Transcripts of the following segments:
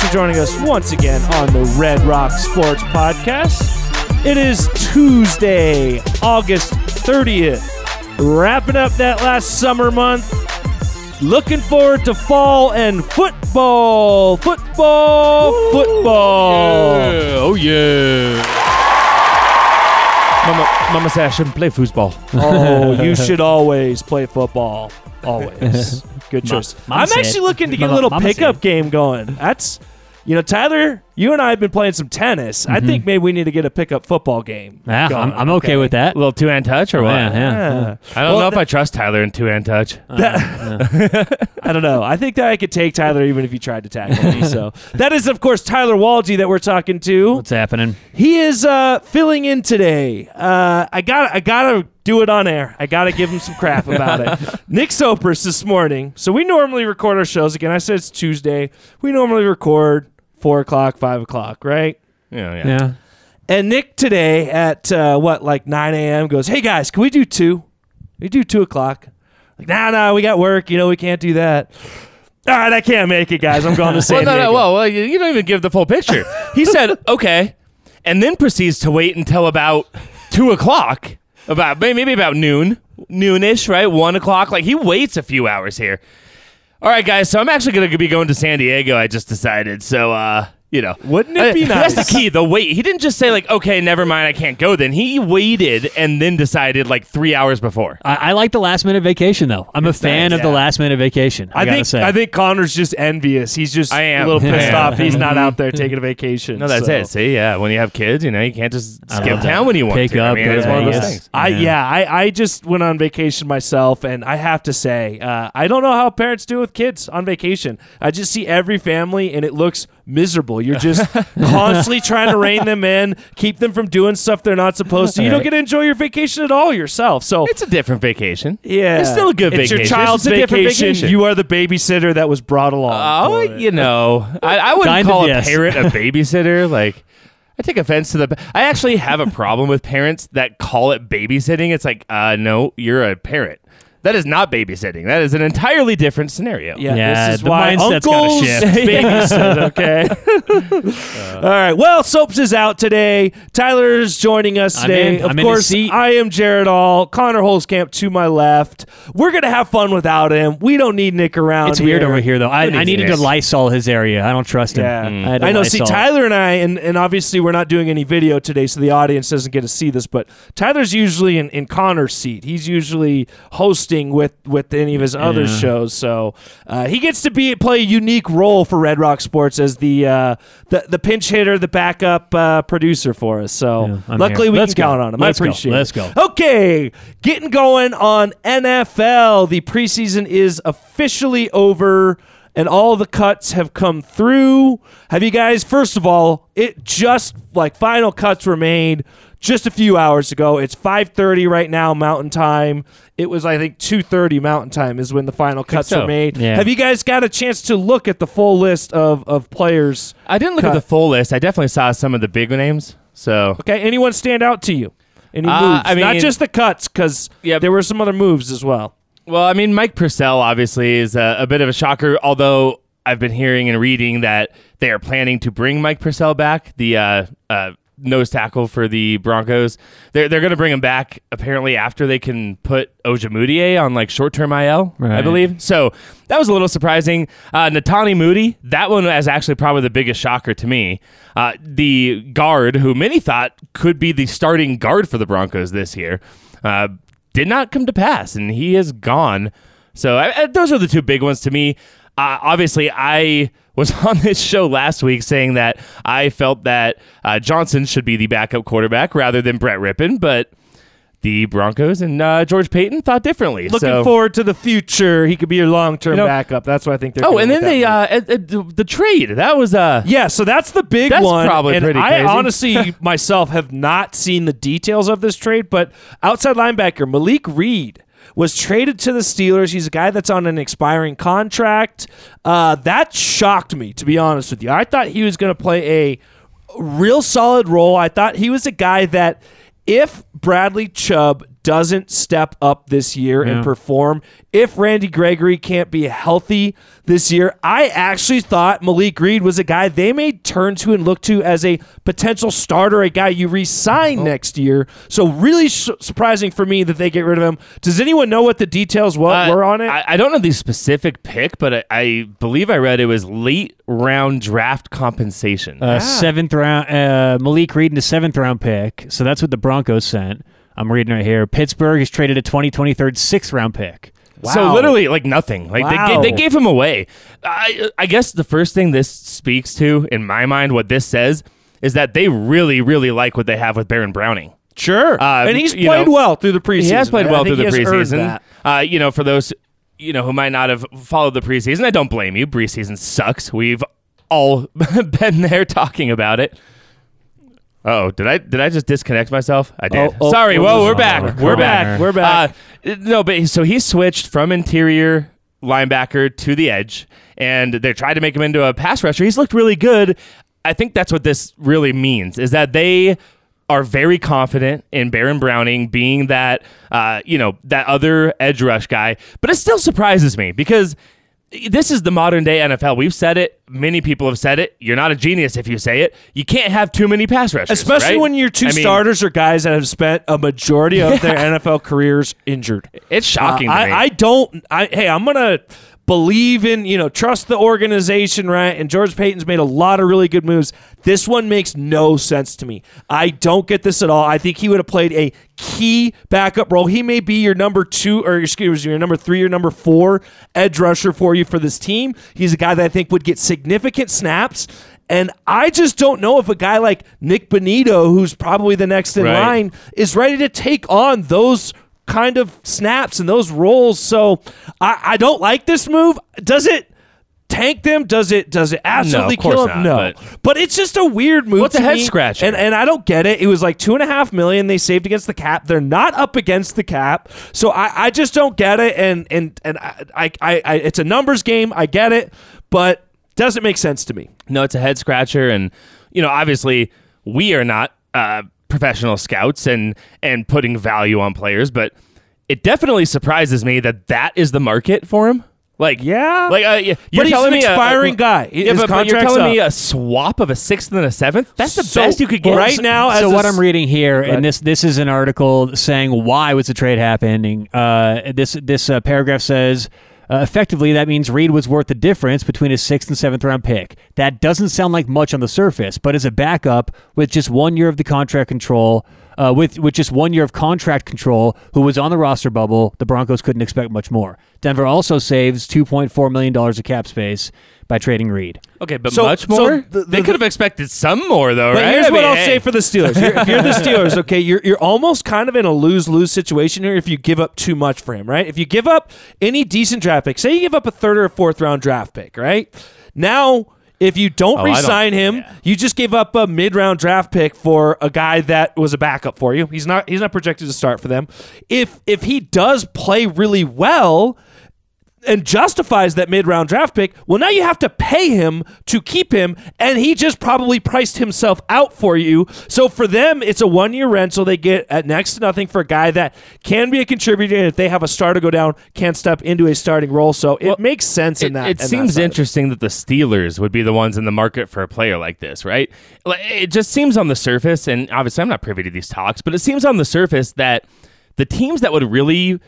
Thanks for joining us once again on the Red Rock Sports Podcast. It is Tuesday, August 30th. Wrapping up that last summer month. Looking forward to fall and football. Football, football. Oh yeah. Mama, Mama said I shouldn't play foosball. Oh, you should always play football. Always. Good choice. Mama I'm actually looking to get a little Mama pickup said. game going. That's, you know, Tyler, you and I have been playing some tennis. I think maybe we need to get a pickup football game. Yeah, I'm, I'm okay, with that. A little two hand touch or what? Yeah, yeah. Yeah. I don't Well, know if th- I trust Tyler in two hand touch. I don't know. I think that I could take Tyler even if you tried to tackle me. So that is, of course, Tyler Walgie that we're talking to. What's happening? He is uh, filling in today. Uh, I got I gotta do it on air. I gotta give him some crap about it. Nick Sopers this morning. So we normally record our shows again. I said it's Tuesday. We normally record four o'clock, five o'clock, right? Yeah, yeah. Yeah. And Nick today at uh, what like nine a.m. goes, "Hey guys, can we do two? We do two o'clock." Like, nah, nah, we got work. You know, we can't do that. All right, I can't make it, guys. I'm going to Well, no, Diego. no, well, well, you, you don't even give the full picture. He said, okay, and then proceeds to wait until about two o'clock, about maybe about noon, noonish, right? One o'clock. Like he waits a few hours here. All right, guys. So I'm actually going to be going to San Diego. I just decided. So, uh, you know, Wouldn't it be nice? That's the key. The wait. He didn't just say like, okay, never mind, I can't go. Then he waited and then decided like three hours before. I, I like the last minute vacation though. I'm a fan nice, of the last minute vacation. I, I gotta think say. I think Connor's just envious. He's just I am. a little pissed off he's not out there taking a vacation. No, that's so. it. See, yeah, when you have kids, you know, you can't just I skip love town when you want Pick to. up, I mean, it's one of those Vegas. things. I Yeah. yeah, I, I just went on vacation myself, and I have to say, uh, I don't know how parents do with kids on vacation. I just see every family, and it looks miserable. You're just constantly trying to rein them in, keep them from doing stuff they're not supposed to. You don't get to enjoy your vacation at all yourself. So It's a different vacation. yeah, it's still a good vacation. It's your child's It's just a different vacation. vacation. You are the babysitter that was brought along. Oh, you know, I, I wouldn't Kind of, call yes. a parent a babysitter. Like, I take offense to the. I actually have a problem with parents that call it babysitting. It's like, uh, no, you're a parent. That is not babysitting. That is an entirely different scenario. Yeah, Yeah, this is the why mindset's gotta uncles shift. babysit. Okay. Uh, All right. Well, Soaps is out today. Tyler's joining us I'm today. in. Of I'm in his course, seat. I am Jared All. Connor Holzcamp to my left. We're gonna have fun without him. We don't need Nick around. it's weird over here though. I, What I is needed this? to Lysol his area. I don't trust him. Yeah, I, had to I know. See, Lysol. Tyler and I, and, and obviously we're not doing any video today, so the audience doesn't get to see this. But Tyler's usually in, in Connor's seat. He's usually hosting with with any of his other Yeah. shows, so uh, he gets to be play a unique role for Red Rock Sports as the uh, the, the pinch hitter, the backup uh, producer for us. So Yeah, luckily here. we Let's can go. count on him. Let's I go. appreciate. Let's it. go. Okay, getting going on NFL. The preseason is officially over and all the cuts have come through. Have you guys first of all, it just like final cuts were made just a few hours ago. It's 5:30 right now mountain time. It was I think 2:30 mountain time is when the final cuts so. were made. Yeah. Have you guys got a chance to look at the full list of of players? I didn't look Cut. at the full list. I definitely saw some of the big names. So Okay, anyone stand out to you? Any Uh, moves? I Not just the cuts cuz Yep. there were some other moves as well. Well, I mean, Mike Purcell obviously is a, a bit of a shocker, although I've been hearing and reading that they are planning to bring Mike Purcell back, the uh, uh, nose tackle for the Broncos. They're, they're going to bring him back apparently after they can put Ojemudia on like short term IL, I believe. So that was a little surprising. Uh, Netane Muti, that one was actually probably the biggest shocker to me. Uh, the guard, who many thought could be the starting guard for the Broncos this year, uh, did not come to pass, and he is gone. So I- those are the two big ones to me. Uh, obviously, I was on this show last week saying that I felt that uh, Johnson should be the backup quarterback rather than Brett Rypien, but the Broncos and uh, George Paton thought differently. Looking so, forward to the future. He could be your long-term You know- backup. That's what I think they're. Oh, and then they uh, uh, uh, the, the trade that was uh Yeah, so that's the big That's one. probably and pretty I crazy. honestly myself have not seen the details of this trade, but outside linebacker Malik Reed was traded to the Steelers. He's a guy that's on an expiring contract. Uh, that shocked me, to be honest with you. I thought he was going to play a real solid role. I thought he was a guy that if Bradley Chubb doesn't step up this year and perform, if Randy Gregory can't be healthy this year, I actually thought Malik Reed was a guy they may turn to and look to as a potential starter, a guy you re-sign next year. So really su- surprising for me that they get rid of him. Does anyone know what the details wa- Uh, were on it? I, I don't know the specific pick, but I, I believe I read it was late round draft compensation. Uh, Seventh round, uh, Malik Reed in the seventh round pick. So that's what the Broncos sent. I'm reading right here. Pittsburgh has traded a 2023 sixth round pick. Wow. So literally, like nothing. Like they, Wow. ga- they gave him away. I, I guess the first thing this speaks to, in my mind, what this says is that they really, really like what they have with Baron Browning. sure. Uh, and he's played know, well through the preseason. He has played well think through the he has earned preseason. Uh, you know, for those you know who might not have followed the preseason, I don't blame you. Preseason sucks. We've all been there talking about it. Oh, did I did I just disconnect myself? I did. Oh, oh, Sorry. oh, Whoa, oh, we're oh, back. we're back. back. We're back. Uh, no, but so he switched from interior linebacker to the edge, and they tried to make him into a pass rusher. He's looked really good. I think that's what this really means is that they are very confident in Baron Browning being that uh, you know that other edge rush guy. But it still surprises me because this is the modern day NFL. We've said it. Many people have said it. You're not a genius if you say it. You can't have too many pass rushers, Especially right? when your two I mean, starters are guys that have spent a majority of their NFL careers injured. It's shocking Uh, to me. I, I don't. I hey, I'm gonna believe in you know trust the organization, right? And George Paton's made a lot of really good moves. This one makes no sense to me. I don't get this at all. I think he would have played a key backup role. He may be your number two or excuse me, your number three or number four edge rusher for you for this team. He's a guy that I think would get significant snaps. And I just don't know if a guy like Nik Bonitto, who's probably the next in Right. line, is ready to take on those kind of snaps and those roles. So I, I don't like this move. Does it tank them? Does it does it absolutely course kill them? not, no. but- But, it's just a weird move. What's a head me. scratcher? And and I don't get it. It was like two and a half million they saved against the cap. They're not up against the cap. So I, I just don't get it. And and and I, I, I, I it's a numbers game. I get it, but doesn't make sense to me. No, it's a head scratcher, and you know, obviously, we are not uh, professional scouts and and putting value on players, but it definitely surprises me that that is the market for him. Like, Yeah. like uh, you're he's telling an me a- expiring a, guy. Yeah, but, but you're contract's telling me a swap of a sixth and a seventh. That's the So, best you could get right now. as so a what s- I'm reading here, and this this is an article saying why was the trade happening. Uh, this this uh, paragraph says. Uh, effectively, that means Reed was worth the difference between his sixth and seventh round pick. That doesn't sound like much on the surface, but as a backup with just one year of the contract control, uh, with with just one year of contract control, who was on the roster bubble, the Broncos couldn't expect much more. Denver also saves two point four million dollars of cap space by trading Reed. Okay, but So- much so more. the- they the- could have expected some more, though, But right? here's I what mean, I'll hey. say for the Steelers. You're, if you're the Steelers, okay, you're you're almost kind of in a lose lose situation here if you give up too much for him, right? If you give up any decent draft pick, say you give up a third or a fourth round draft pick, right? Now. If you don't Oh, I don't- re-sign him, yeah. you just gave up a mid-round draft pick for a guy that was a backup for you. He's not he's not projected to start for them. If if he does play really well, and justifies that mid round draft pick, well, now you have to pay him to keep him, and he just probably priced himself out for you. So for them, it's a one year rental they get at next to nothing for a guy that can be a contributor, and if they have a starter go down, can't step into a starting role. So it Well, makes sense It, in that. it in seems it. interesting that the Steelers would be the ones in the market for a player like this, right? It just seems on the surface, and obviously I'm not privy to these talks, but it seems on the surface that the teams that would really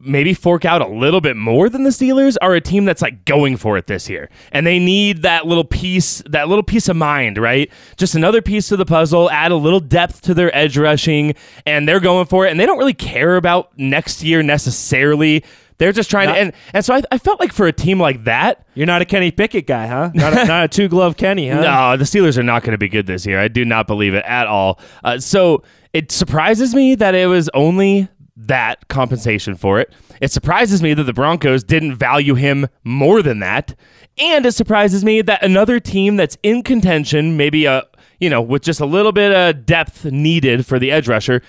maybe fork out a little bit more than the Steelers are a team that's like going for it this year. And they need that little piece, that little piece of mind, right? Just another piece to the puzzle, add a little depth to their edge rushing, and they're going for it. And they don't really care about next year necessarily. They're just trying Not- to, and, and so I, I felt like for a team like that, You're not a Kenny Pickett guy, huh? Not a, not a two glove Kenny, huh? no, the Steelers are not going to be good this year. I do not believe it at all. Uh, so it surprises me that it was only that compensation for it. It surprises me that the Broncos didn't value him more than that. And it surprises me that another team that's in contention, maybe a you know, with just a little bit of depth needed for the edge rusher,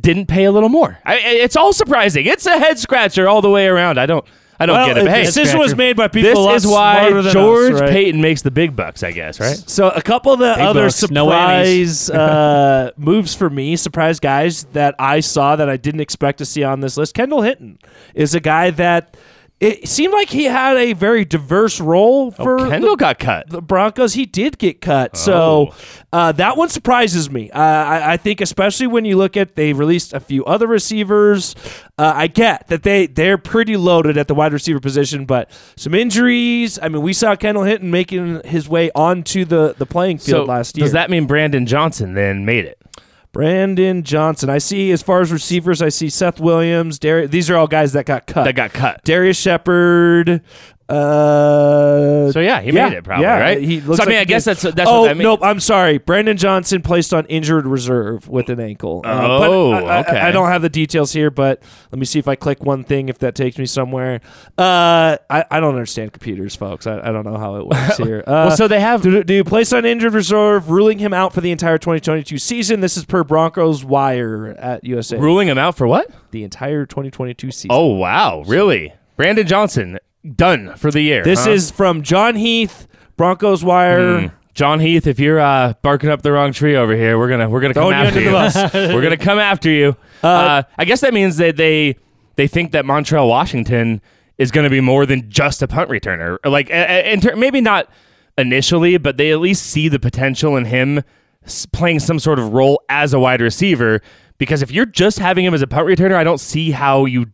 didn't pay a little more. I, it's all surprising. It's a head scratcher all the way around. I don't I don't Well, get it. But hey, decision was made by people this a lot is why George us, right? Payton makes the big bucks, I guess, right? So a couple of the other bucks, no surprise uh, moves for me, surprise guys that I saw that I didn't expect to see on this list. Kendall Hinton is a guy that it seemed like he had a very diverse role for Oh, the- Kendall got cut. the Broncos, he did get cut. So Oh. uh, that one surprises me. Uh, I, I think, especially when you look at they released a few other receivers. Uh, I get that they they're pretty loaded at the wide receiver position, but some injuries. I mean, we saw Kendall Hinton making his way onto the the playing field So last year. does that mean Brandon Johnson then made it? Brandon Johnson? I see as far as receivers, I see Seth Williams. Dar- these are all guys that got cut. That got cut. Darrius Shepherd. Uh, So yeah, he yeah, made it probably, yeah, right? He looks so I mean, like I guess that's that's oh what that means. nope, I'm sorry. Brandon Johnson placed on injured reserve with an ankle. Uh, Oh, I, I- okay. I, don't have the details here, but let me see if I click one thing if that takes me somewhere. Uh, I, I don't understand computers, folks. I, I don't know how it works here. Uh, Well, so they have do, do you place on injured reserve, ruling him out for the entire 2022 season? This is per Broncos Wire at USA. ruling him out for what? the entire 2022 season. Oh wow, really? Brandon Johnson done for the year. this huh? is from John Heath, Broncos Wire. Hmm. John Heath. If you're uh, barking up the wrong tree over here, we're gonna we're gonna come Throwing you after under you. we're gonna come after you. Uh, I guess that means that they they think that Montrell Washington is going to be more than just a punt returner. Like, a- a- in ter- maybe not initially, but they at least see the potential in him playing some sort of role as a wide receiver. Because if you're just having him as a punt returner, I don't see how you.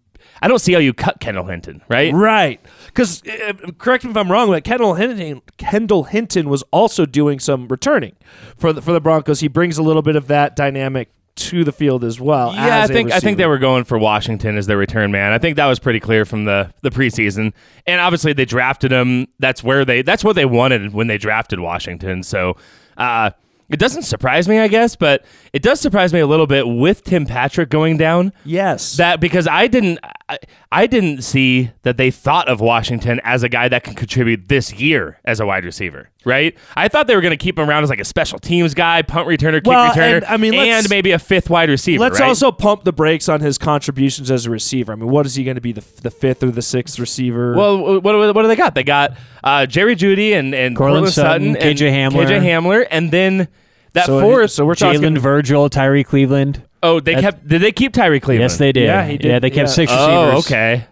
I don't see how you cut Kendall Hinton, right? Right. Because, uh, correct me if I'm wrong, but Kendall Hinton, Kendall Hinton was also doing some returning for the, for the Broncos. He brings a little bit of that dynamic to the field as well. Yeah, I as a think I think they were going for Washington as their return man. I think that was pretty clear from the the preseason, and obviously they drafted him. That's where they that's what they wanted when they drafted Washington. So uh, it doesn't surprise me, I guess, but it does surprise me a little bit with Tim Patrick going down. Yes. That because I didn't I, I didn't see that they thought of Washington as a guy that can contribute this year as a wide receiver, right? I thought they were going to keep him around as like a special teams guy, punt returner, kick Well, returner, and, I mean, let's- and maybe a fifth wide receiver. Let's right? also pump the brakes on his contributions as a receiver. I mean, what is he going to be, the, the fifth or the sixth receiver? Well, what, what, what do they got? They got uh, Jerry Jeudy and and Courtland Courtland Sutton, and KJ Hamler. KJ Hamler, and then that So- fourth. so we're Jalen talking Virgil, Tyree Cleveland. Oh, they kept. Did they keep Tyree Cleveland? Yes, they did. Yeah, he did. Yeah, they kept Yeah. six Oh, receivers. okay.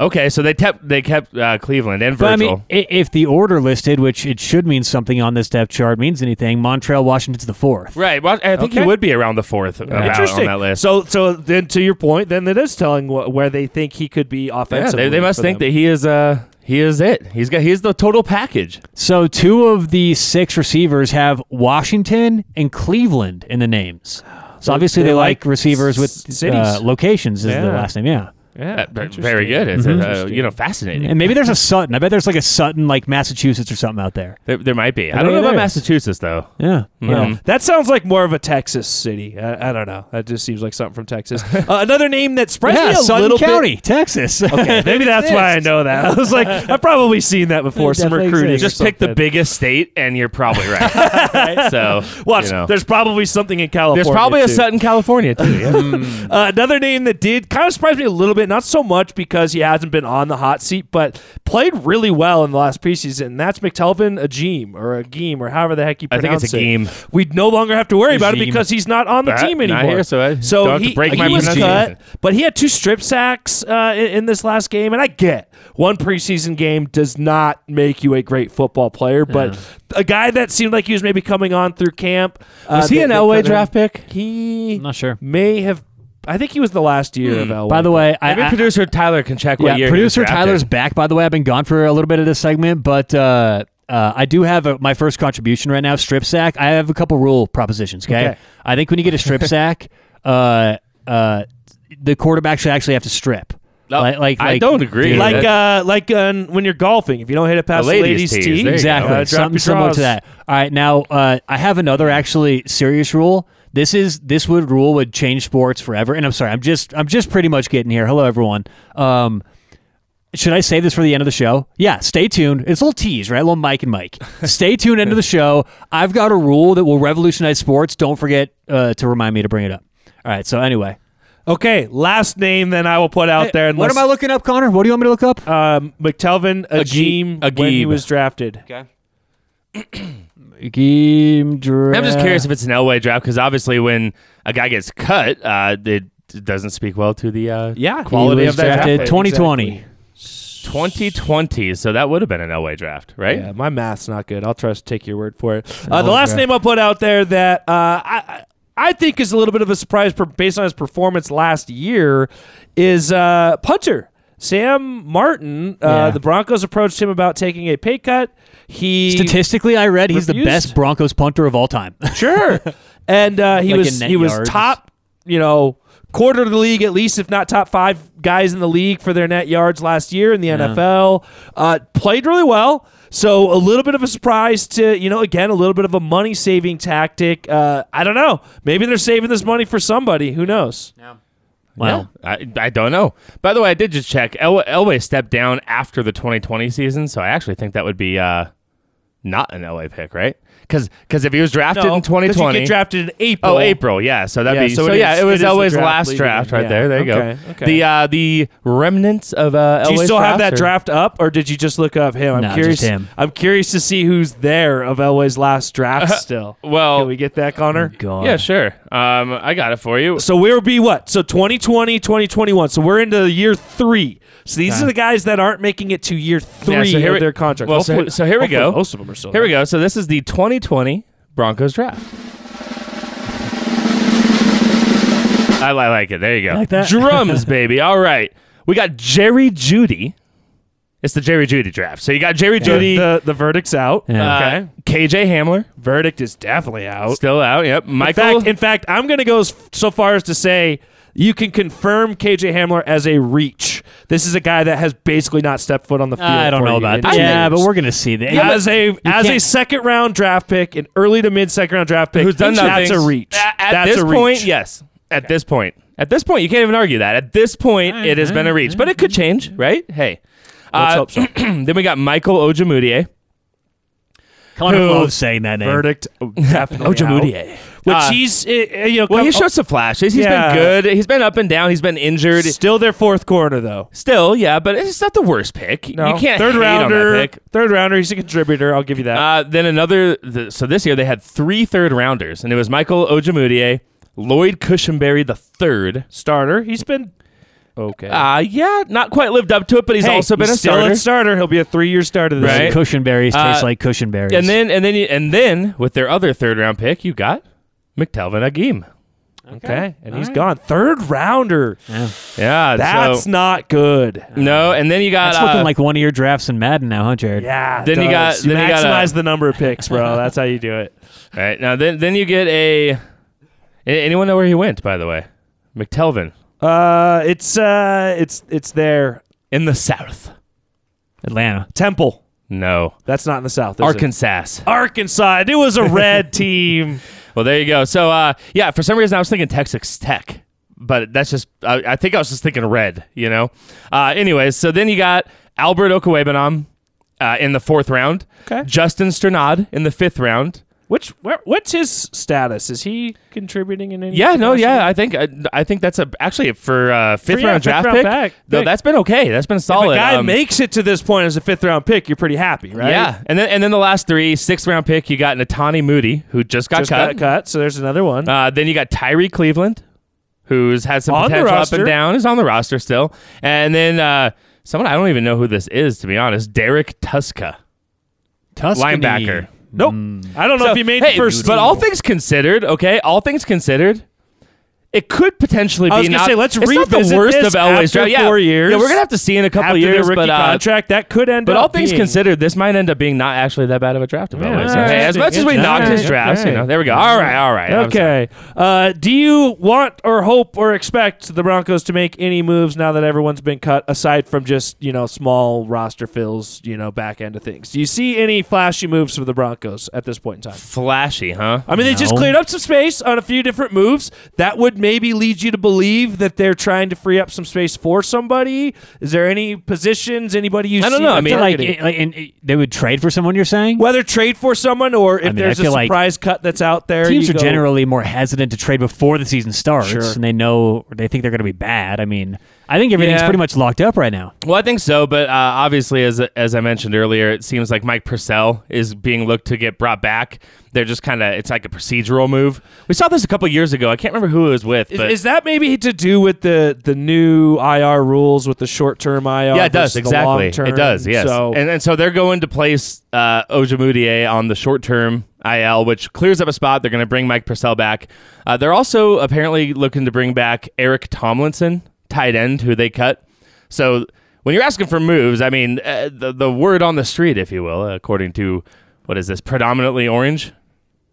Okay, so they kept they kept uh, Cleveland and But I Virgil. mean, i- if the order listed, which it should mean something on this depth chart, means anything, Montrell Washington's the fourth. right. Well, I think Okay. he would be around the fourth uh, on Interesting. that list. So, so then to your point, then it is telling wh- where they think he could be yeah, offensively. they, they must for think them. that he is uh he is it. He's got he's the total package. So two of the six receivers have Washington and Cleveland in the names. So obviously they they, like, like receivers with cities. uh, locations is the last name. Yeah. Yeah, very good. It's uh, you know fascinating. And maybe there's a Sutton. I bet there's like a Sutton, like Massachusetts or something out there. There, there might be. I I don't know about there is. Massachusetts though. Yeah. Yeah. Um, That sounds like more of a Texas city. I, I don't know. That just seems like something from Texas. uh, another name that surprised Yeah, me a Sutton little County, bit. Texas. Okay, maybe that's why I know that. I was like, I've probably seen that before. It Some definitely recruiting. exists. Just pick the biggest state, and you're probably right. So Watch. you know. There's probably something in California. There's probably a too. Sutton, California too. Yeah. Uh, another name that did kind of surprise me a little bit, not so much because he hasn't been on the hot seat, but played really well in the last preseason. And that's McTelvin Ajeem or Ageem or however the heck you I think pronounce it's a it. game. We no longer have to worry about it because he's not on the Uh, team anymore. here, so I so don't he, break he my was cut, but he had two strip sacks uh, in, in this last game, and I get one preseason game does not make you a great football player, but a guy that seemed like he was maybe coming on through camp. uh, Was he they- an they Elway draft pick? He I'm not sure. may have. I think he was the last year of Elway. By the way, I, Maybe I- producer Tyler can check what yeah, year. he was producer drafted. Tyler's back. By the way, I've been gone for a little bit of this segment, but uh, uh, I do have a, my first contribution right now. Strip sack. I have a couple rule propositions. Okay, Okay. I think when you get a strip sack, uh, uh, the quarterback should actually have to strip. No, like, like, I like- don't agree. Dude, like uh, like uh, when you're golfing, if you don't hit it past The the ladies' ladies' tees, tee, there you go. Exactly. uh, drop Something your similar draws. to that. All right. Now, uh, I have another actually serious rule. This is this would rule would change sports forever. And I'm sorry, I'm just I'm just pretty much getting here. Hello, everyone. Um, should I save this for the end of the show? Yeah, stay tuned. It's a little tease, right? A little Mike and Mike. stay tuned into the show. I've got a rule that will revolutionize sports. Don't forget uh, to remind me to bring it up. All right. So anyway, Okay, last name then I will put out there. what am I looking up, Connor? What do you want me to look up? Um, McTelvin Agim Agib. when he was drafted. Okay. Game draft. I'm just curious if it's an Elway draft because obviously when a guy gets cut, uh, it doesn't speak well to the uh, Yeah, quality he was of that drafted draft. 2020. 2020. So that would have been an Elway draft, right? Yeah, my math's not good. I'll trust take your word for it. Uh, the last okay. name I'll put out there that uh, I I I think is a little bit of a surprise per, based on his performance last year is uh, punter Sam Martin. Uh, Yeah. The Broncos approached him about taking a pay cut. He Statistically, I read he's the best Broncos punter of all time. sure, and uh, he Like was in net he was top, you know. Quarter of the league, at least, if not top five guys in the league for their net yards last year in the NFL. Uh, played really well. So a little bit of a surprise to, you know, again, a little bit of a money saving tactic. Uh, I don't know. Maybe they're saving this money for somebody. Who knows? Well, I, I don't know. By the way, I did just check. El- Elway stepped down after the 2020 season, so I actually think that would be uh, not an Elway pick, right? Because because if he was drafted No, in 'cause you 2020, get drafted in April. Oh, April, yeah. So that'd Yeah, be so so, it yeah. is- it was it is the Elway's draft last leading draft in, right yeah. there. There you Okay, go. okay. The uh, the remnants of uh, Do you Elway's still have that are- draft up, or did you just look up him? I'm No, curious. just him. I'm curious to see who's there of Elway's last draft. Still, Well, can we get that, Connor? God. yeah, sure. Um, I got it for you. So we'll be what? So 2020, 2021. So we're into year three. So these are the guys that aren't making it to year three Yeah, so here of we- their contract. well, so- Hopefully- so here we hopefully go. Most of them are still Here we go. So this is the 2020 Broncos draft. I, li- like it. There you go. Like that? Drums, baby. All right. We got Jerry Jeudy. It's the Jerry Jeudy draft. So you got Jerry Jeudy, The, the verdict's out. Yeah. uh, Okay. KJ Hamler, Verdict is definitely out. still out. Yep. In Michael. fact, in fact, I'm going to go s- so far as to say you can confirm KJ Hamler as a reach. This is a guy that has basically not stepped foot on the field. I don't for know about in that. Yeah, years. but we're gonna see that. as a as a can't- second round draft pick, an early to mid second round draft pick, who's done nothing. that's a reach. A- At, that's this a reach. point, yes. At this point. At this point, you can't even argue that. At this point, it has been a reach. But it could change, right? Hey. Let's Uh, hope so. then we got Michael Ojemudia. Connor who- loves saying that name. Verdict definitely out. Ojemudia. Which Uh, he's uh, you know Well, come- he showed some flashes. He's Yeah. been good. He's been up and down. He's been injured. still their fourth corner though. Still, yeah, but it's not the worst pick. No. You can't third rounder. on that pick. Third rounder. He's a contributor. I'll give you that. Uh, then another. The, so this year they had three third rounders, and it was Michael Ojemudia, Lloyd Cushenberry the third. starter. He's been okay. Uh, yeah, not quite lived up to it, but he's Hey, also been he's a still starter. a starter. He'll be a three year starter this Right. year. Cushionberries taste Uh, like cushionberries. And then and then you, and then with their other third round pick, you got McTelvin Agim. Okay, and he's gone. Third rounder. Yeah, That's so, not good. no. And then you got that's looking uh, like one of your drafts in Madden now, huh, Jared? Yeah. it Then you got- does. then you got, uh, maximize the number of picks, bro. That's how you do it. right now. Then then you get a. a- Anyone know where he went? By the way, McTelvin Uh, it's uh, it's it's there. in the South. Atlanta. Temple. No, That's not in the south. is it? Arkansas. Arkansas. It was a red team. Well, there you go. So, uh, yeah, for some reason I was thinking Texas Tech, but that's just I, I think I was just thinking red. You know. Uh, anyways, so then you got Albert Okwuegbunam uh, in the fourth round. Okay. Justin Strnad in the fifth round. Which where, what's his status? Is he contributing in any? Yeah, no, yeah, I think I, I think that's a actually for uh, fifth yeah, round fifth draft round pick. back- Though pick. that's been okay. That's been If solid. a guy Um, makes it to this point as a fifth round pick, you're pretty happy, right? Yeah, and then and then the last three, sixth round pick, you got Netane Muti, who just got Just cut. got cut. So there's another one. Uh, then you got Tyree Cleveland, who's had some On potential up and down. Is on the roster still. And then uh, someone I don't even know who this is to be honest. Derrek Tuszka, Tuscany. linebacker. Nope. Mm. I don't know So, if he made hey, the first. but all things considered, okay, all things considered. It could potentially be I was gonna not, say, let's it's not the revisit worst this of Elway's after draft. Yeah, four years. Yeah, we're gonna have to see in a couple after years, their rookie but uh, contract, that could end but all things being- considered, this might end up being not actually that bad of a draft of Yeah, Okay, right. as much as we knocked his drafts, you know, there we go. All right, all right. Okay. Uh, do you want or hope or expect the Broncos to make any moves now that everyone's been cut, aside from just you know small roster fills, you know back end of things? Do you see any flashy moves for the Broncos at this point in time? Flashy, huh? I mean, they just cleared up some space on a few different moves that would maybe lead you to believe that they're trying to free up some space for somebody? Is there any positions, anybody you I don't see know. I mean, like, it- like and, it- they would trade for someone. You're saying whether trade for someone or if mean, there's a feel like surprise cut that's out there. teams you are go- generally more hesitant to trade before the season starts, Sure. and they know they think they're going to be bad. I mean, I think everything's Yeah. pretty much locked up right now. Well, I think so, but uh, obviously, as as I mentioned earlier, it seems like Mike Purcell is being looked to get brought back. They're just kind of it's like a procedural move. We saw this a couple years ago. I can't remember who it was with, Is, but is that maybe to do with the the new IR rules with the short term IR? yeah, it does exactly. It does, yes. So and and so they're going to place uh, Ojemudia on the short term IL, which clears up a spot. They're going to bring Mike Purcell back. Uh, they're also apparently looking to bring back Eric Tomlinson, tight end, who they cut. So when you're asking for moves, I mean uh, the the word on the street, if you will, according to what is this predominantly orange?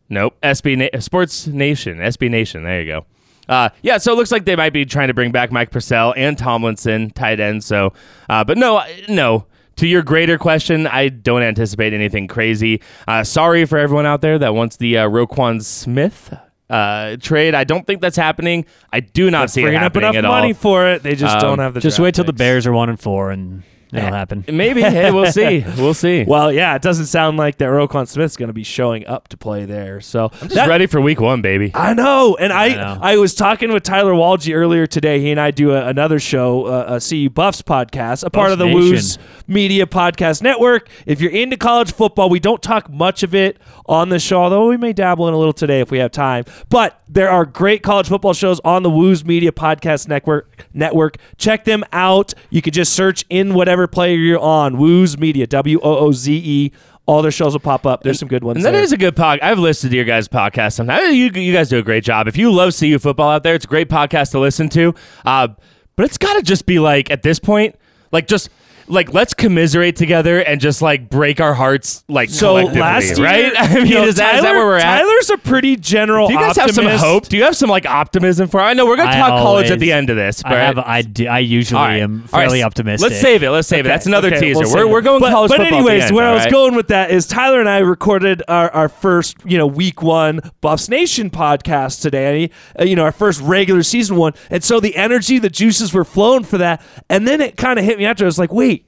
Nope, SB Na- Sports Nation, SB Nation. There you go. Uh, yeah, so it looks like they might be trying to bring back Mike Purcell and Tomlinson, tight end. So, uh, but no, no. To your greater question, I don't anticipate anything crazy. Uh, sorry for everyone out there that wants the uh, Roquan Smith uh, trade. I don't think that's happening. I do not see it freeing up enough at money all. for it, they just Um, don't have the. Just draft wait till the picks. Bears are one and four, and it'll happen. Maybe. Hey, we'll see. We'll see. Well, yeah, it doesn't sound like that Roquan Smith's going to be showing up to play there. So Just that- ready for week one, baby. I know, and I know. I, was talking with Tyler Walgie earlier today. He and I do a, another show, uh, a CU Buffs podcast, a part of the Nation. Wooze Media Podcast Network. If you're into college football, we don't talk much of it on the show, although we may dabble in a little today if we have time. But there are great college football shows on the Wooze Media Podcast Network. Network, check them out. You could just search in whatever player you're on, Wooze Media, W O O Z E. All their shows will pop up. There's some good ones. And that there. is a good podcast. I've listened to your guys' podcast sometimes. You, you guys do a great job. If you love CU football out there, it's a great podcast to listen to. Uh, but it's got to just be like, at this point, like just like let's commiserate together and just like break our hearts like So last year, right? I mean, is, that, is that Tyler- where we're at? Tyler's a pretty general. do you guys have some hope? Do you have some like optimism for? I know we're gonna I talk college at the end of this, but I have. I, do, I usually All right. am fairly s- optimistic. Let's save it. Let's save it. That's another Okay, teaser. we'll we're we're going but, college but football. anyways, end, where I was right? going with that is Tyler and I recorded our, our first, you know, week one Buffs Nation podcast today. Uh, you know, our first regular season one, and so the energy, the juices were flowing for that, and then it kind of hit me after. I was like, wait.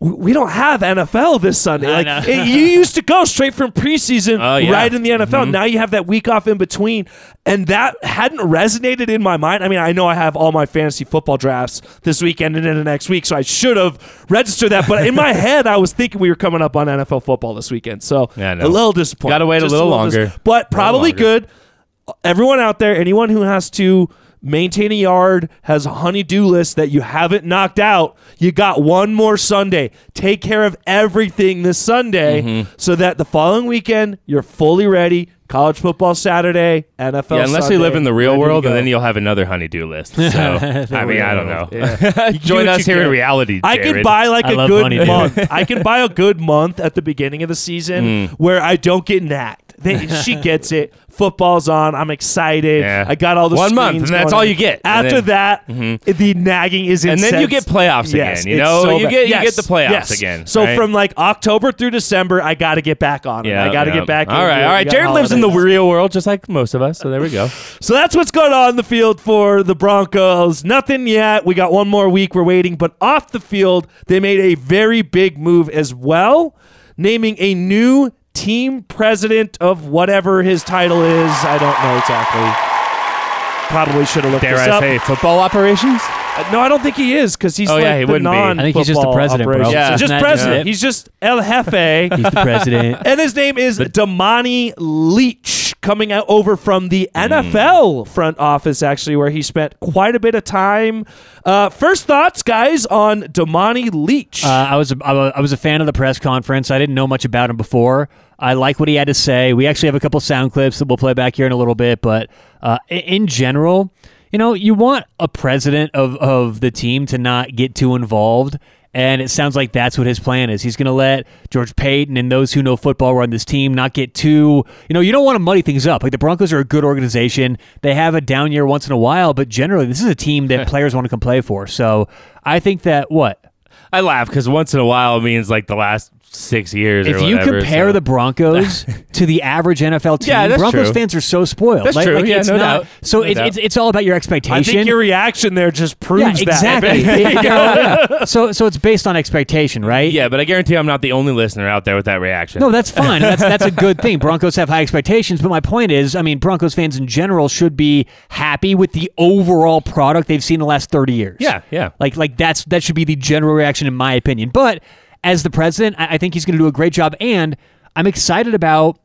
We don't have NFL this Sunday. Like it- you used to go straight from preseason Oh, yeah. right in the NFL. Mm-hmm. Now you have that week off in between, and that hadn't resonated in my mind. I mean, I know I have all my fantasy football drafts this weekend and into next week, so I should have registered that. But in my head, I was thinking we were coming up on NFL football this weekend, so Yeah, a little disappointed. Gotta wait a little dis- longer. but probably longer. good. Everyone out there, anyone who has to maintain a yard has a honey-do list that you haven't knocked out. You got one more Sunday. Take care of everything this Sunday Mm-hmm. so that the following weekend you're fully ready. College football Saturday, NFL. Yeah, unless Sunday, you live in the real world, and then you'll have another honeydew list. So, I mean, I don't know. Yeah. Join us here in can. reality. I can buy like I a good month. I can buy a good month at the beginning of the season where I don't get nagged. They, she gets it. Football's on. I'm excited. Yeah. I got all the One month, and that's all you get. After then- Mm-hmm. that, the nagging is And then you get playoffs Yes, again. You know, so you bad. get you get the playoffs yes. again. So right? from like October through December, I got to get back on it. I got to yeah. get back. All right, all We Jared lives in the real world, just like most of us. So there we go. So that's what's going on in the field for the Broncos. Nothing yet. We got one more week. We're waiting. But off the field, they made a very big move as well, naming a new team president of whatever his title is. I don't know exactly. Probably should have looked Dare this I up. say football operations? Uh, No, I don't think he is because he's Oh, like yeah, he the wouldn't be. I non. think he's just the president, bro. Yeah. just Isn't that president. just it? He's just El Jefe. He's the president. And his name is Damani Leech, coming out over from the Hmm. NFL front office, actually, where he spent quite a bit of time. Uh, first thoughts, guys, on Damani Leech. Uh, I was a, I I was a fan of the press conference. I didn't know much about him before. I like what he had to say. We actually have a couple sound clips that we'll play back here in a little bit, but uh, in general, you know, you want a president of of the team to not get too involved. And it sounds like that's what his plan is. He's going to let George Paton and those who know football run this team, not get too, you know, you don't want to muddy things up. Like the Broncos are a good organization. They have a down year once in a while, but generally, this is a team that players want to come play for. So I think that what? I laugh because once in a while means like the last six years. or If you whatever, compare so- the Broncos to the average NFL team, Yeah, Broncos true. fans are so spoiled. That's like, true. like, Yeah, it's no not- doubt. So No it's, doubt. it's it's all about your expectation. I think your reaction there just proves yeah, that. exactly. Yeah, yeah. So so it's based on expectation, right? yeah, but I guarantee I'm not the only listener out there with that reaction. No, that's fine. That's that's a good thing. Broncos have high expectations, but my point is, I mean, Broncos fans in general should be happy with the overall product they've seen the last 30 years. Yeah, yeah. Like like that's that should be the general reaction in my opinion. But as the president, I, I think he's going to do a great job and I'm excited about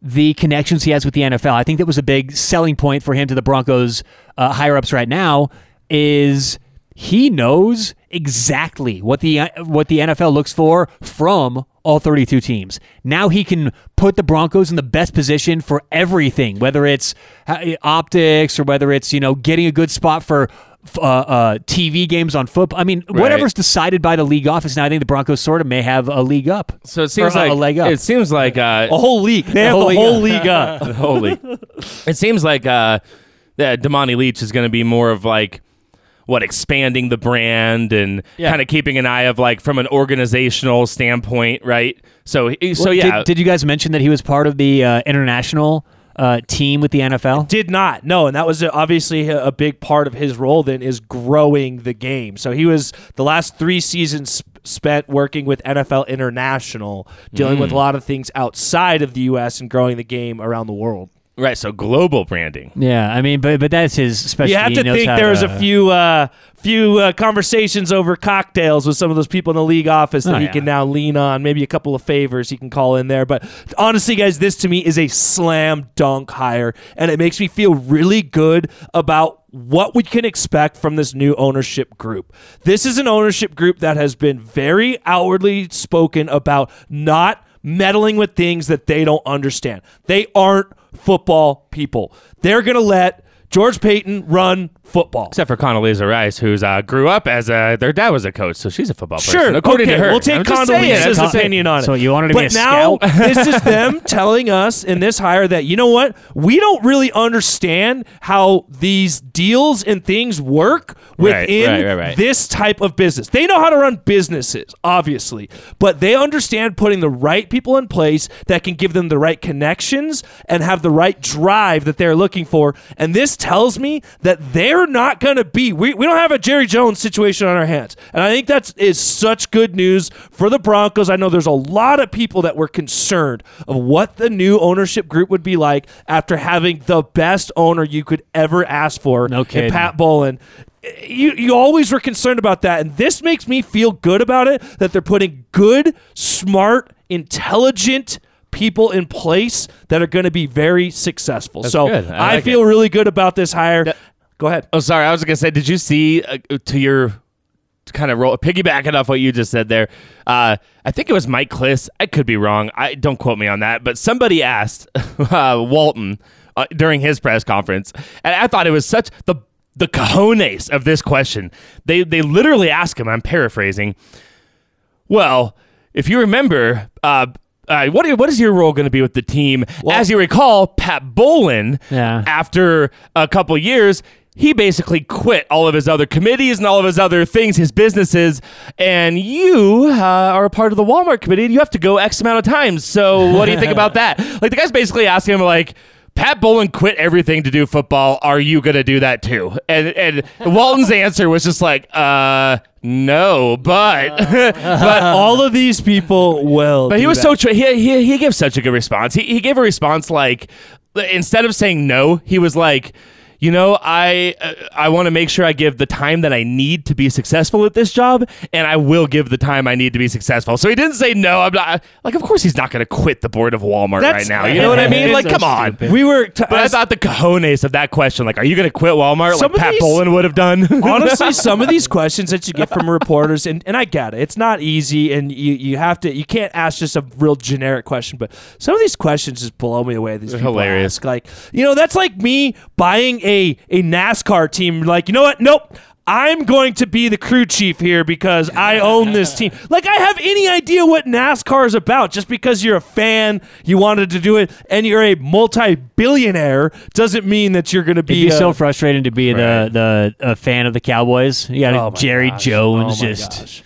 the connections he has with the NFL. I think that was a big selling point for him to the Broncos uh, higher ups right now is he knows exactly what the uh, what the NFL looks for from all 32 teams. Now he can put the Broncos in the best position for everything, whether it's uh, optics or whether it's, you know, getting a good spot for uh, uh, TV games on football. I mean, whatever's decided by the league office now, I think the Broncos sort of may have a league up. So it seems Or like a leg up. it seems like uh, A whole league. They have whole the league whole up. league up. Holy. it seems like uh, that Damani Leech is going to be more of like what expanding the brand and Yeah. kind of keeping an eye of like from an organizational standpoint, right? So so Well, yeah. Did, did you guys mention that he was part of the uh, international uh, team with the NFL? Did not. No, and that was obviously a a big part of his role then is growing the game. So he was the last 3 seasons sp- spent working with NFL International, dealing with a lot of things outside of the US and growing the game around the world. Right, so global branding. Yeah, I mean, but but that's his specialty. You have He to knows think there was to- a few uh, few uh, conversations over cocktails with some of those people in the league office that Oh, he yeah. can now lean on. Maybe a couple of favors he can call in there. But honestly, guys, this to me is a slam dunk hire, and it makes me feel really good about what we can expect from this new ownership group. This is an ownership group that has been very outwardly spoken about not meddling with things that they don't understand. They aren't football people. They're going to let George Paton run football. Except for Condoleezza Rice, who's uh, grew up as a their dad was a coach, so she's a football player. Sure, person. According okay, to her, we'll take I'm just saying, Condoleezza's opinion on it. So you wanted to but be a now scout? this is them telling us in this hire that you know what we don't really understand how these deals and things work within right, right, right. this type of business. They know how to run businesses, obviously, but they understand putting the right people in place that can give them the right connections and have the right drive that they're looking for. And this tells me that they're not going to be. We, we don't have a Jerry Jones situation on our hands, and I think that's is such good news for the Broncos. I know there's a lot of people that were concerned of what the new ownership group would be like after having the best owner you could ever ask for. No in. Pat Bowlen. You you always were concerned about that, and this makes me feel good about it that they're putting good, smart, intelligent people in place that are going to be very successful. so good. I I, like feel really good about this hire. Go ahead. Oh, sorry. I was gonna say, did you see uh, to your to kind of roll piggybacking off what you just said there? Uh, I think it was Mike Klis. I could be wrong. I don't quote me on that, but somebody asked uh, Walton uh, during his press conference, and I thought it was such the the cojones of this question. They they literally asked him. I'm paraphrasing. Well, if you remember, uh, uh, what what is your role going to be with the team? As you recall, Pat Bowlen, Yeah. after a couple years, he basically quit all of his other committees and all of his other things, his businesses, and you uh, are a part of the Walmart committee, and you have to go X amount of times. So, what do you think about that? Like the guy's basically asking him, like. Pat Bowlen quit everything to do football. Are you going to do that too? And and Walton's answer was just like, uh, no, but but All of these people will. but he was that. so tra- he, he he gave such a good response. He he gave a response like instead of saying no, he was like, you know, I uh, I want to make sure I give the time that I need to be successful at this job, and I will give the time I need to be successful. So he didn't say no. I'm not like, of course he's not going to quit the board of Walmart That's- right now. You know what I mean? It's Like, so come on. stupid. We were. T- But I thought the cojones of that question, like, are you going to quit Walmart Some like of Pat these- Bowlen would have done? honestly some of these questions that you get from reporters and, and i get it it's not easy and you, you have to you can't ask just a real generic question but some of these questions just blow me away these They're people hilarious. ask. like you know that's like me buying a a nascar team like you know what nope I'm going to be the crew chief here because I own this team. Like I have any idea what NASCAR is about. Just because you're a fan, you wanted to do it, and you're a multi-billionaire doesn't mean that you're going to be. It'd be a- so frustrating to be Right. the the uh, fan of the Cowboys. You got Oh Jerry gosh. Jones Oh just gosh.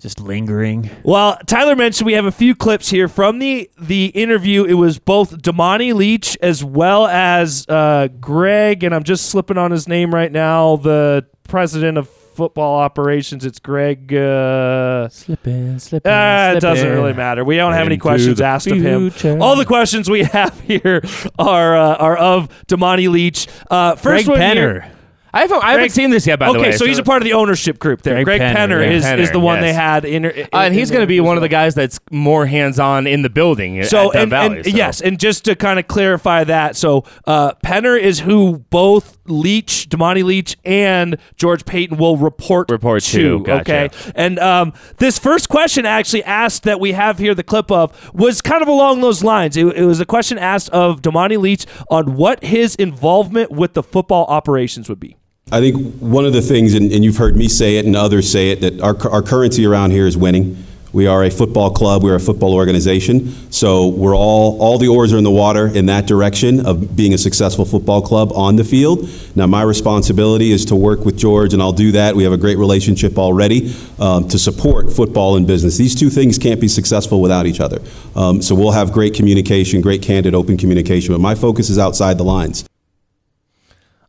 Just lingering. Well, Tyler mentioned we have a few clips here from the the interview. It was both Damani Leech as well as uh, Greg, and I'm just slipping on his name right now. The president of football operations. It's Greg. Uh, Slipping, slipping. uh, it doesn't really matter. We don't have any questions the asked of him. All the questions we have here are uh, are of Damani Leech. Uh, first Greg one Penner. here- I haven't, I haven't Greg- seen this yet, by the way. okay, so, he's a part of the ownership group there. Greg, Greg Penner, Penner, yeah. is, is Penner, the one they yes. had. In, in, Uh, and he's in going to there be as one of well. the guys that's more hands-on in the building. So at Dunn and, Valley, and so. yes, and just to kind of clarify that, so uh, Penner is who both Leech, Damani Leech, and George Paton will report Report to, gotcha. Okay, and um, this first question actually asked that we have here the clip of was kind of along those lines. It, it was a question asked of Damani Leech on what his involvement with the football operations would be. I think one of the things, and, and you've heard me say it and others say it, that our, our currency around here is winning. We are a football club. We're a football organization. So we're all all the oars are in the water in that direction of being a successful football club on the field. Now my responsibility is to work with George, and I'll do that. We have a great relationship already um, to support football and business. These two things can't be successful without each other. Um, so we'll have great communication, great candid, open communication. But my focus is outside the lines.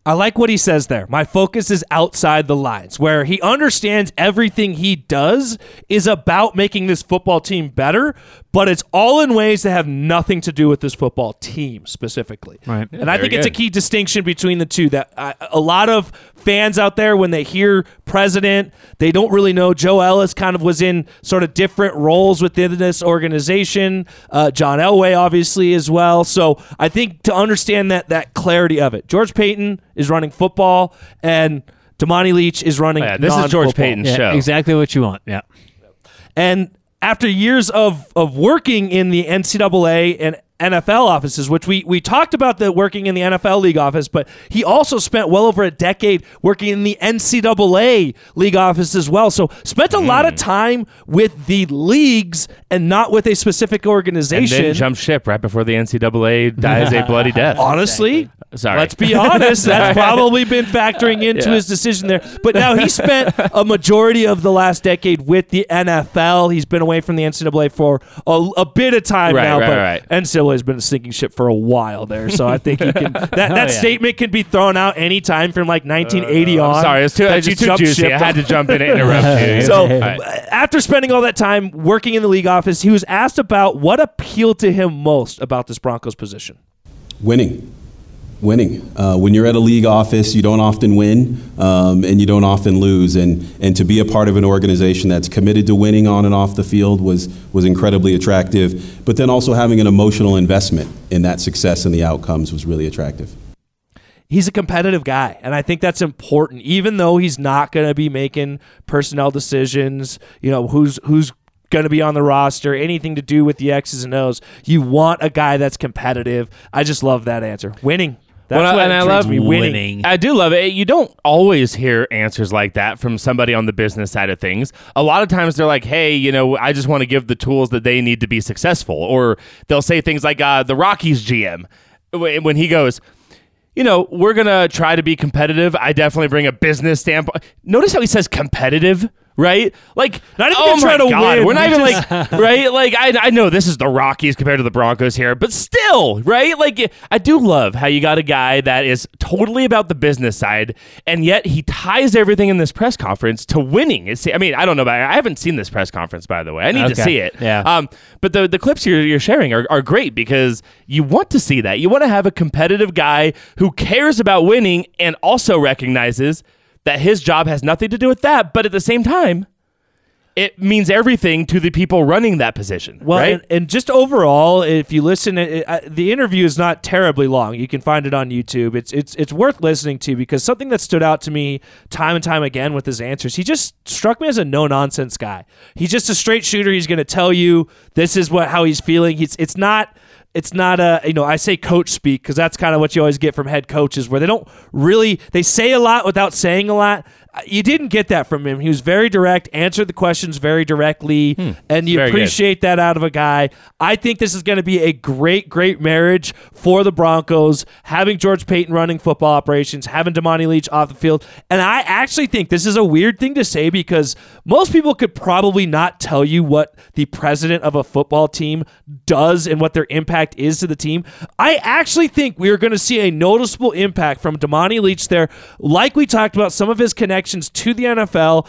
I like what he says there. My focus is outside the lines, where he understands everything he does is about making this football team better, but it's all in ways that have nothing to do with this football team specifically. Right. and I very think it's a key distinction between the two. That uh, a lot of fans out there, when they hear president, they don't really know. Joe Ellis kind of was in sort of different roles within this organization. Uh, John Elway, obviously, as well. So I think to understand that that clarity of it, George Paton is running football, and Damani Leech is running. Yeah, this is George. Paton's Yeah, show. exactly what you want. Yeah. And after years of of working in the NCAA and NFL offices, which we we talked about the working in the NFL league office, but he also spent well over a decade working in the NCAA league office as well. So spent a lot of hmm. time with the leagues and not with a specific and organization. then jump ship right before the NCAA dies a bloody death. Honestly, Sorry. let's be honest. That's probably been factoring into his decision there. But now he spent a majority of the last decade with the NFL. He's been away from the NCAA for a, a bit of time Right, now, right, but right. NCAA has been a sinking ship for a while there. So I think you can that, that yeah. statement can be thrown out anytime from like 1980 on. Uh, I'm sorry, it's too, that you too jumped juicy. ship I had to jump in and interrupt you. so All right. after spending all that time working in the league office, he was asked about what appealed to him most about this Broncos position. Winning. Winning. Uh, when you're at a league office, you don't often win um, and you don't often lose. And, and to be a part of an organization that's committed to winning on and off the field was, was incredibly attractive. But then also having an emotional investment in that success and the outcomes was really attractive. he's a competitive guy, and I think that's important. Even though he's not going to be making personnel decisions, you know, who's who's going to be on the roster, anything to do with the X's and O's, you want a guy that's competitive. I just love that answer. Winning. That's Well, what and I love me. Winning. winning. I do love it. You don't always hear answers like that from somebody on the business side of things. A lot of times they're like, "Hey, you know, I just want to give the tools that they need to be successful," or they'll say things like, uh, "The Rockies GM," when he goes. You know, we're gonna try to be competitive. I definitely bring a business standpoint. Notice how he says competitive, right? Like, Not even oh try to God, win. We're not even just- like, right? Like, I, I know this is the Rockies compared to the Broncos here, but still, right? Like, I do love how you got a guy that is totally about the business side, and yet he ties everything in this press conference to winning. It's, I mean, I don't know about. I haven't seen this press conference, by the way. I need to see it. Yeah. Um, but the the clips you're, you're sharing are, are great because you want to see that. You want to have a competitive guy who cares about winning and also recognizes that his job has nothing to do with that, but at the same time, it means everything to the people running that position. Well, right? and, and just overall, if you listen, it, the interview is not terribly long. You can find it on YouTube. It's it's it's worth listening to because something that stood out to me time and time again with his answers, he just struck me as a no nonsense guy. He's just a straight shooter. He's going to tell you this is what how he's feeling. He's it's not. It's not a you know I say coach speak because that's kind of what you always get from head coaches where they don't really they say a lot without saying a lot. Uh, You didn't get that from him. He was very direct, answered the questions very directly, and you Very good. appreciate that out of a guy. I think this is going to be a great, great marriage for the Broncos. Having George Paton running football operations, having Damani Leech off the field, and I actually think this is a weird thing to say because most people could probably not tell you what the president of a football team does and what their impact is to the team. I actually think we are going to see a noticeable impact from Damani Leech there, like we talked about some of his connections to the NFL,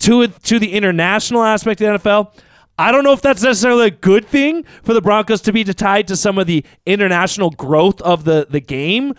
to to the international aspect of the NFL. I don't know if that's necessarily a good thing for the Broncos to be tied to some of the international growth of the, the game.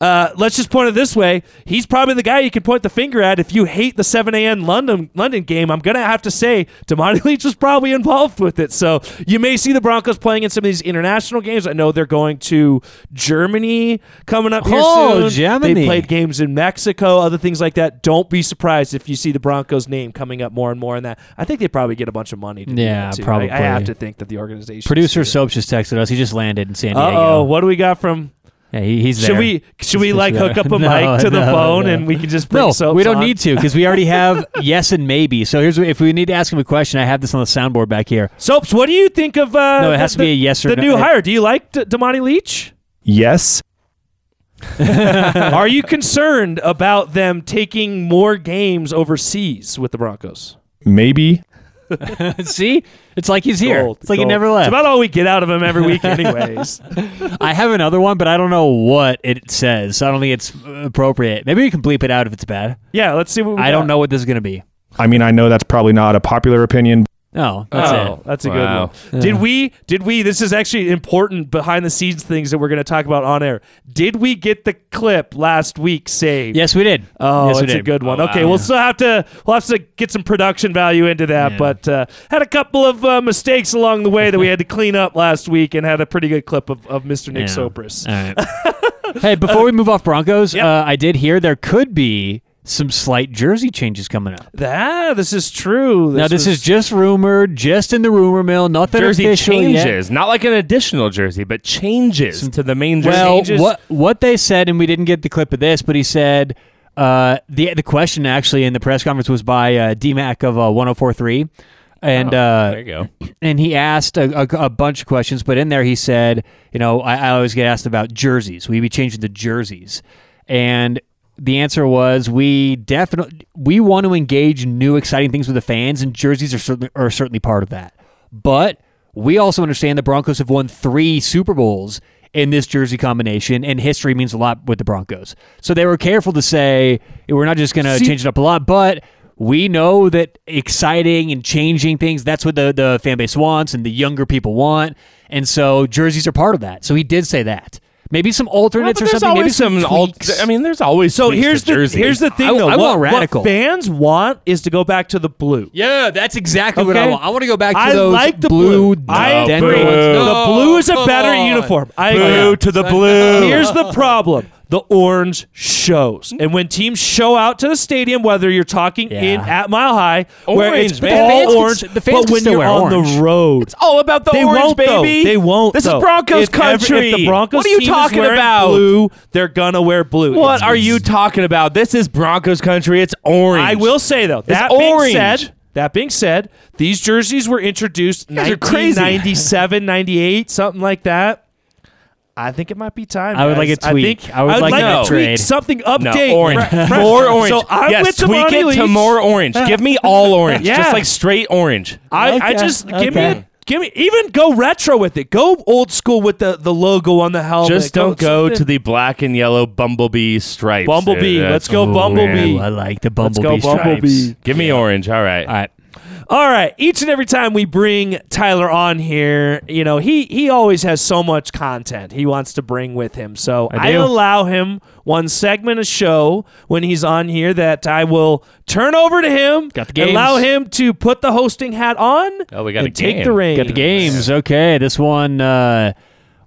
Uh, let's just point it this way. He's probably the guy you can point the finger at if you hate the 7 a.m. London London game. I'm going to have to say Damani Leech was probably involved with it. So you may see the Broncos playing in some of these international games. I know they're going to Germany coming up here Oh, soon. Germany. They played games in Mexico, other things like that. Don't be surprised if you see the Broncos name coming up more and more in that. I think they probably get a bunch of money. To do Yeah, too. Probably. I, have to think that the organization. Producer Soaps just texted us. He just landed in San Diego. Oh, what do we got from? Yeah, he, he's there. Should we should we like hook up a No, mic to the no, phone no. and we can just bring No, Soaps we don't on? need to because we already have yes and maybe. So here's if we need to ask him a question, I have this on the soundboard back here. Soaps. What do you think of? Uh, No, it the- has to be a yes or the no. new hire. Do you like D- Damani Leech? Yes. Are you concerned about them taking more games overseas with the Broncos? Maybe. See, it's like he's here. Gold, it's like he gold. never It's left. about all we get out of him every week, anyways. I have another one, but I don't know what it says. So I don't think it's appropriate. Maybe we can bleep it out if it's bad. yeah, let's see what we I don't know what this is going to be. I mean, I know that's probably not a popular opinion. No, that's oh, it. that's a Wow. good one. Did we? Did we? This is actually important behind the scenes things that we're going to talk about on air. Did we get the clip last week saved? Yes, we did. Oh, yes, it's a good one. Oh, okay, wow. we'll still have to we'll have to get some production value into that, Yeah. but uh, had a couple of uh, mistakes along the way that we had to clean up last week, and had a pretty good clip of, of Mr. Nick Yeah. Sopris. All right. hey, before we move off Broncos, Yep. uh, I did hear there could be some slight jersey changes coming up. That this is true. now, this was- is just rumored, just in the rumor mill, nothing Jersey official yet. changes, not like an additional jersey, but changes to the main jersey. Well, changes. what what they said, and we didn't get the clip of this, but he said uh, the the question actually in the press conference was by uh, DMAC of uh, 1043. And uh, there you go. and he asked a, a, a bunch of questions, but in there he said, you know, I, I always get asked about jerseys. We be changing the jerseys, and the answer was we definitely we want to engage new exciting things with the fans, and jerseys are certainly are certainly part of that. But we also understand the Broncos have won three Super Bowls in this jersey combination, and history means a lot with the Broncos. So they were careful to say we're not just going to change it up a lot, but we know that exciting and changing things that's what the, the fan base wants and the younger people want and so jerseys are part of that so he did say that maybe some alternates but or something maybe some, some. alt- tweaks. I mean, there's always so here's the jersey. here's the thing I- though. I what, want radical. what fans want is to go back to the blue. yeah that's exactly what i want i want to go back to I those like the blue, blue. I Denver agree. ones. Boo. The blue is a better on. uniform. I Boo agree. to the blue. Here's the problem. The orange shows. Mm. And when teams show out to the stadium, whether you're talking Yeah. in at Mile High, where it's man. all The fans can orange, the fans but when you're on orange. the road, It's all about the they orange, won't though. baby. They won't. This though. is Broncos if every- country. if the Broncos what are you talking about? Blue, they're gonna wear blue. What It's- are you talking about? This is Broncos country. It's orange. I will say though, that orange. being said, that being said, these jerseys were introduced guys 1997, 98, something like that. I think it might be time. I would like a tweak. think I would like a a tweak, trade. something No, update. orange. Fresh. More orange. So I'm yes, with tweak Damani it to more orange. Give me all orange. Yeah. Just like straight orange. I, I Okay, just give me a, give me even go retro with it. Go old school with the, the logo on the helmet. Just don't go something- to the black and yellow bumblebee stripes. Bumblebee. Uh, Let's go Ooh, Bumblebee. i like the bumblebee. Let's bumblebee go Bumblebee. Give me orange. All right. all right All right. Each and every time we bring Tyler on here, you know, he he always has so much content he wants to bring with him. So I I, allow him one segment of show when he's on here that I will turn over to him. Got the games. Allow him to put the hosting hat on. Oh, we got a and take the reins. Got the games. Okay, this one uh,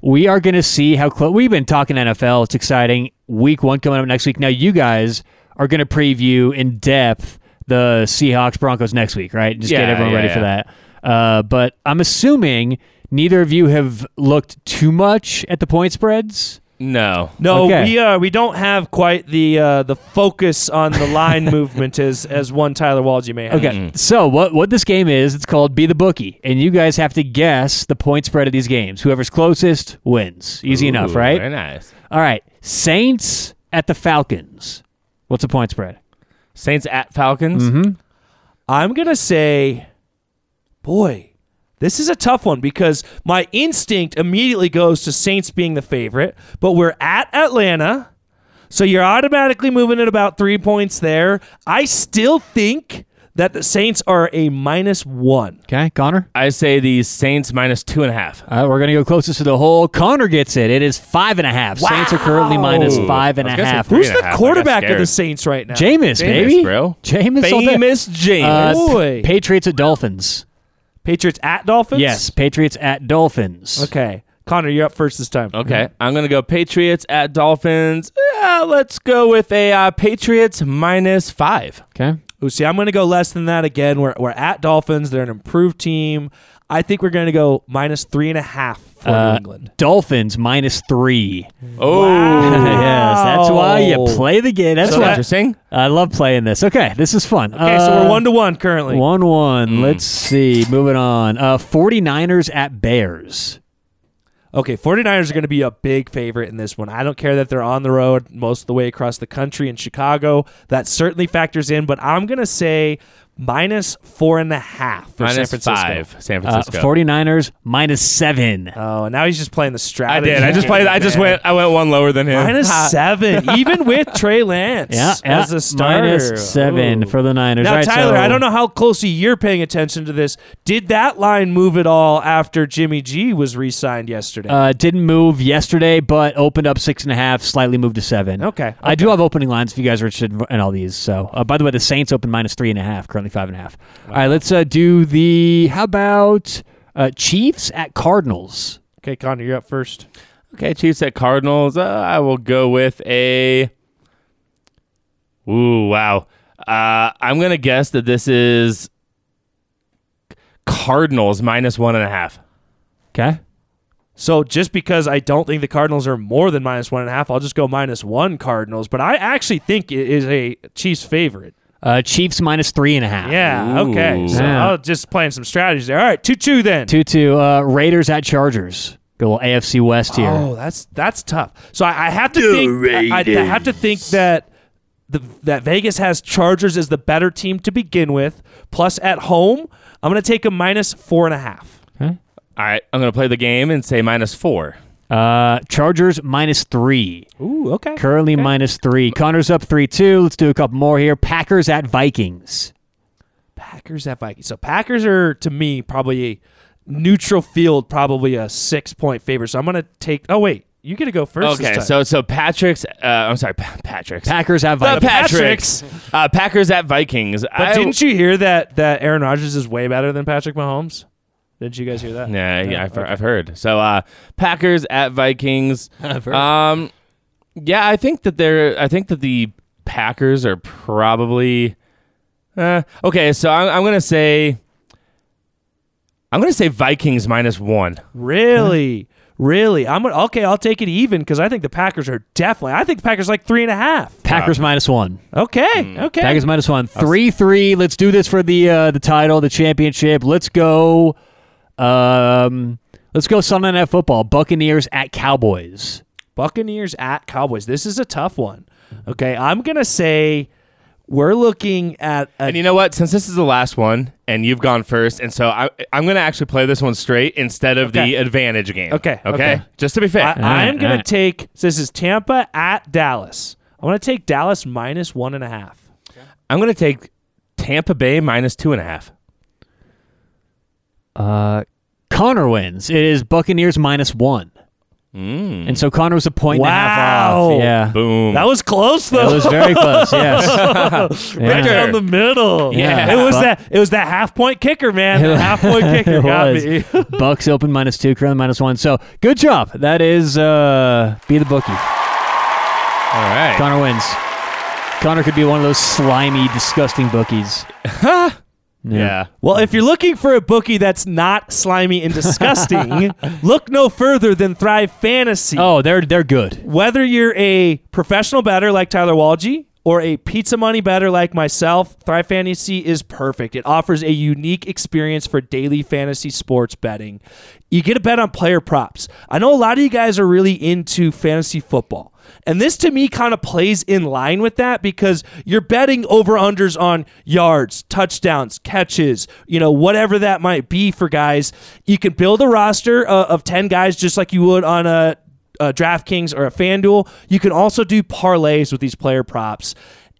we are going to see how close. We've been talking NFL. It's exciting. Week one coming up next week. Now you guys are going to preview in depth the Seahawks Broncos next week, right? Just get everyone yeah, ready for that. Uh, but I'm assuming neither of you have looked too much at the point spreads. No. No, Okay. we uh we don't have quite the uh, the focus on the line movement as as one Tyler Walgie may have. Okay, so what what this game is? It's called Be the Bookie, and you guys have to guess the point spread of these games. Whoever's closest wins. Easy enough, right? Very nice. All right, Saints at the Falcons. What's the point spread? Saints at Falcons. Mm-hmm. I'm gonna say, boy, this is a tough one because my instinct immediately goes to Saints being the favorite, but we're at Atlanta, so you're automatically moving at about three points there. I still think that the Saints are a minus one. Okay, Connor. I say the Saints minus two and a half. Uh, we're gonna go closest to the hole. Connor gets it. It is five and a half. Saints are currently minus five and I a was gonna say half. three Who's and the half. Quarterback of the. Saints right now? Jameis, Jameis, baby, bro. Jameis, all. Famous James. Uh, Boy. Patriots at Dolphins. Patriots at Dolphins. Yes, Patriots at Dolphins. Okay, Connor, you're up first this time. Okay, I'm gonna go Patriots at Dolphins. Yeah, let's go with a uh, Patriots minus five. Okay. Ooh, see, I'm going to go less than that again. We're, we're at Dolphins. They're an improved team. I think we're going to go minus three and a half for Uh, England. Dolphins minus three. Oh, yes, that's why you play the game. That's So why interesting. I love playing this. Okay, this is fun. Okay, so we're one to one currently. One one. Let's see. Moving on. Uh 49ers at Bears. Okay, 49ers are going to be a big favorite in this one. I don't care that they're on the road most of the way across the country in Chicago. That certainly factors in, but I'm going to say minus four and a half for San Francisco. five. San Uh, Francisco. 49ers minus 7. Oh, and now he's just playing the strategy. I did. I just played. I just man. went. I went one lower than him. Minus seven, even with Trey Lance Yeah, yeah. as a starter. Minus 7 Ooh. for the Niners. Now, All right, Tyler, so- I don't know how closely you're paying attention to this. Did that line move at all after Jimmy G was re-signed yesterday? Uh, didn't move yesterday, but opened up six and a half, slightly moved to seven. Okay, I do have opening lines if you guys are interested in- in all these. So, uh, by the way, the Saints open minus three and a half, currently five and a half. All right, let's uh, do the. How about uh, Chiefs at Cardinals? okay, Connor, you're up first. Okay, Chiefs at Cardinals. Uh, I will go with a. Ooh, wow. Uh, I'm gonna guess that this is Cardinals minus one and a half. Okay. So just because I don't think the Cardinals are more than minus one and a half, I'll just go minus one Cardinals. But I actually think it is a Chiefs favorite. Uh, Chiefs minus three and a half. Yeah. Ooh. Okay. So Yeah. I'll just playing some strategies there. All right, two two then. Two two. Uh, Raiders at Chargers. Go little AFC West here. Oh, that's that's tough. So I, I have to think. I, I have to think that the that Vegas has Chargers as the better team to begin with. Plus at home, I'm going to take a minus four and a half. Okay. All right, I'm gonna play the game and say minus four. Uh, Chargers minus three. Ooh, okay. Currently minus three. Connor's up three two. Let's do a couple more here. Packers at Vikings. Packers at Vikings. So Packers are to me probably a neutral field, probably a six point favorite. So I'm going to take. Oh wait, you get to go first. this Okay, time. so so Patrick's. Uh, I'm sorry, Pa- Patrick's. Packers at the Vikings. Patricks. Uh, Packers at Vikings. But didn't you hear that that Aaron Rodgers is way better than Patrick Mahomes? Didn't you guys hear that? Yeah, yeah, I've, okay. I've heard. So uh, Packers at Vikings. I've heard. Um, yeah, I think that they're. I think that the Packers are probably. Uh, okay, so I'm, I'm gonna say. I'm gonna say Vikings minus one. Really, really. I'm gonna, okay. I'll take it even because I think the Packers are definitely. I think the Packers like three and a half. Packers minus one. Okay, Hmm. okay. Packers minus one. Three three. Let's do this for the uh, the title, the championship. Let's go. Um, let's go Sunday Night Football. Buccaneers at Cowboys. Buccaneers at Cowboys. This is a tough one. Okay, I'm gonna say we're looking at a And you know what? Since this is the last one, and you've gone first, and so I, I'm gonna actually play this one straight instead of Okay. the advantage game. Okay, Okay. okay. Just to be fair. I, I am right, going all right. to take. So this is Tampa at Dallas. I'm going to take Dallas minus one and a half. I'm gonna take Tampa Bay minus two and a half. Uh, Connor wins. It is Buccaneers minus one. Mm. And so Connor was a point and a half Wow. off. Yeah. Boom. That was close though. That was very close. Yes. right down the middle. Yeah. it was Bu- that. It was that half point kicker, man. The half point kicker got was. me. Bucks open minus two, currently minus one. So good job. That is uh, be the bookie. All right. Connor wins. Connor could be one of those slimy, disgusting bookies. Yeah. Well, if you're looking for a bookie that's not slimy and disgusting, look no further than Thrive Fantasy. Oh, they're they're good. Whether you're a professional bettor like Tyler Walgie or a pizza money bettor like myself, Thrive Fantasy is perfect. It offers a unique experience for daily fantasy sports betting. You get a bet on player props. I know a lot of you guys are really into fantasy football. And this to me kind of plays in line with that because you're betting over unders on yards, touchdowns, catches, you know, whatever that might be for guys. You can build a roster uh, of 10 guys just like you would on a a DraftKings or a FanDuel. You can also do parlays with these player props.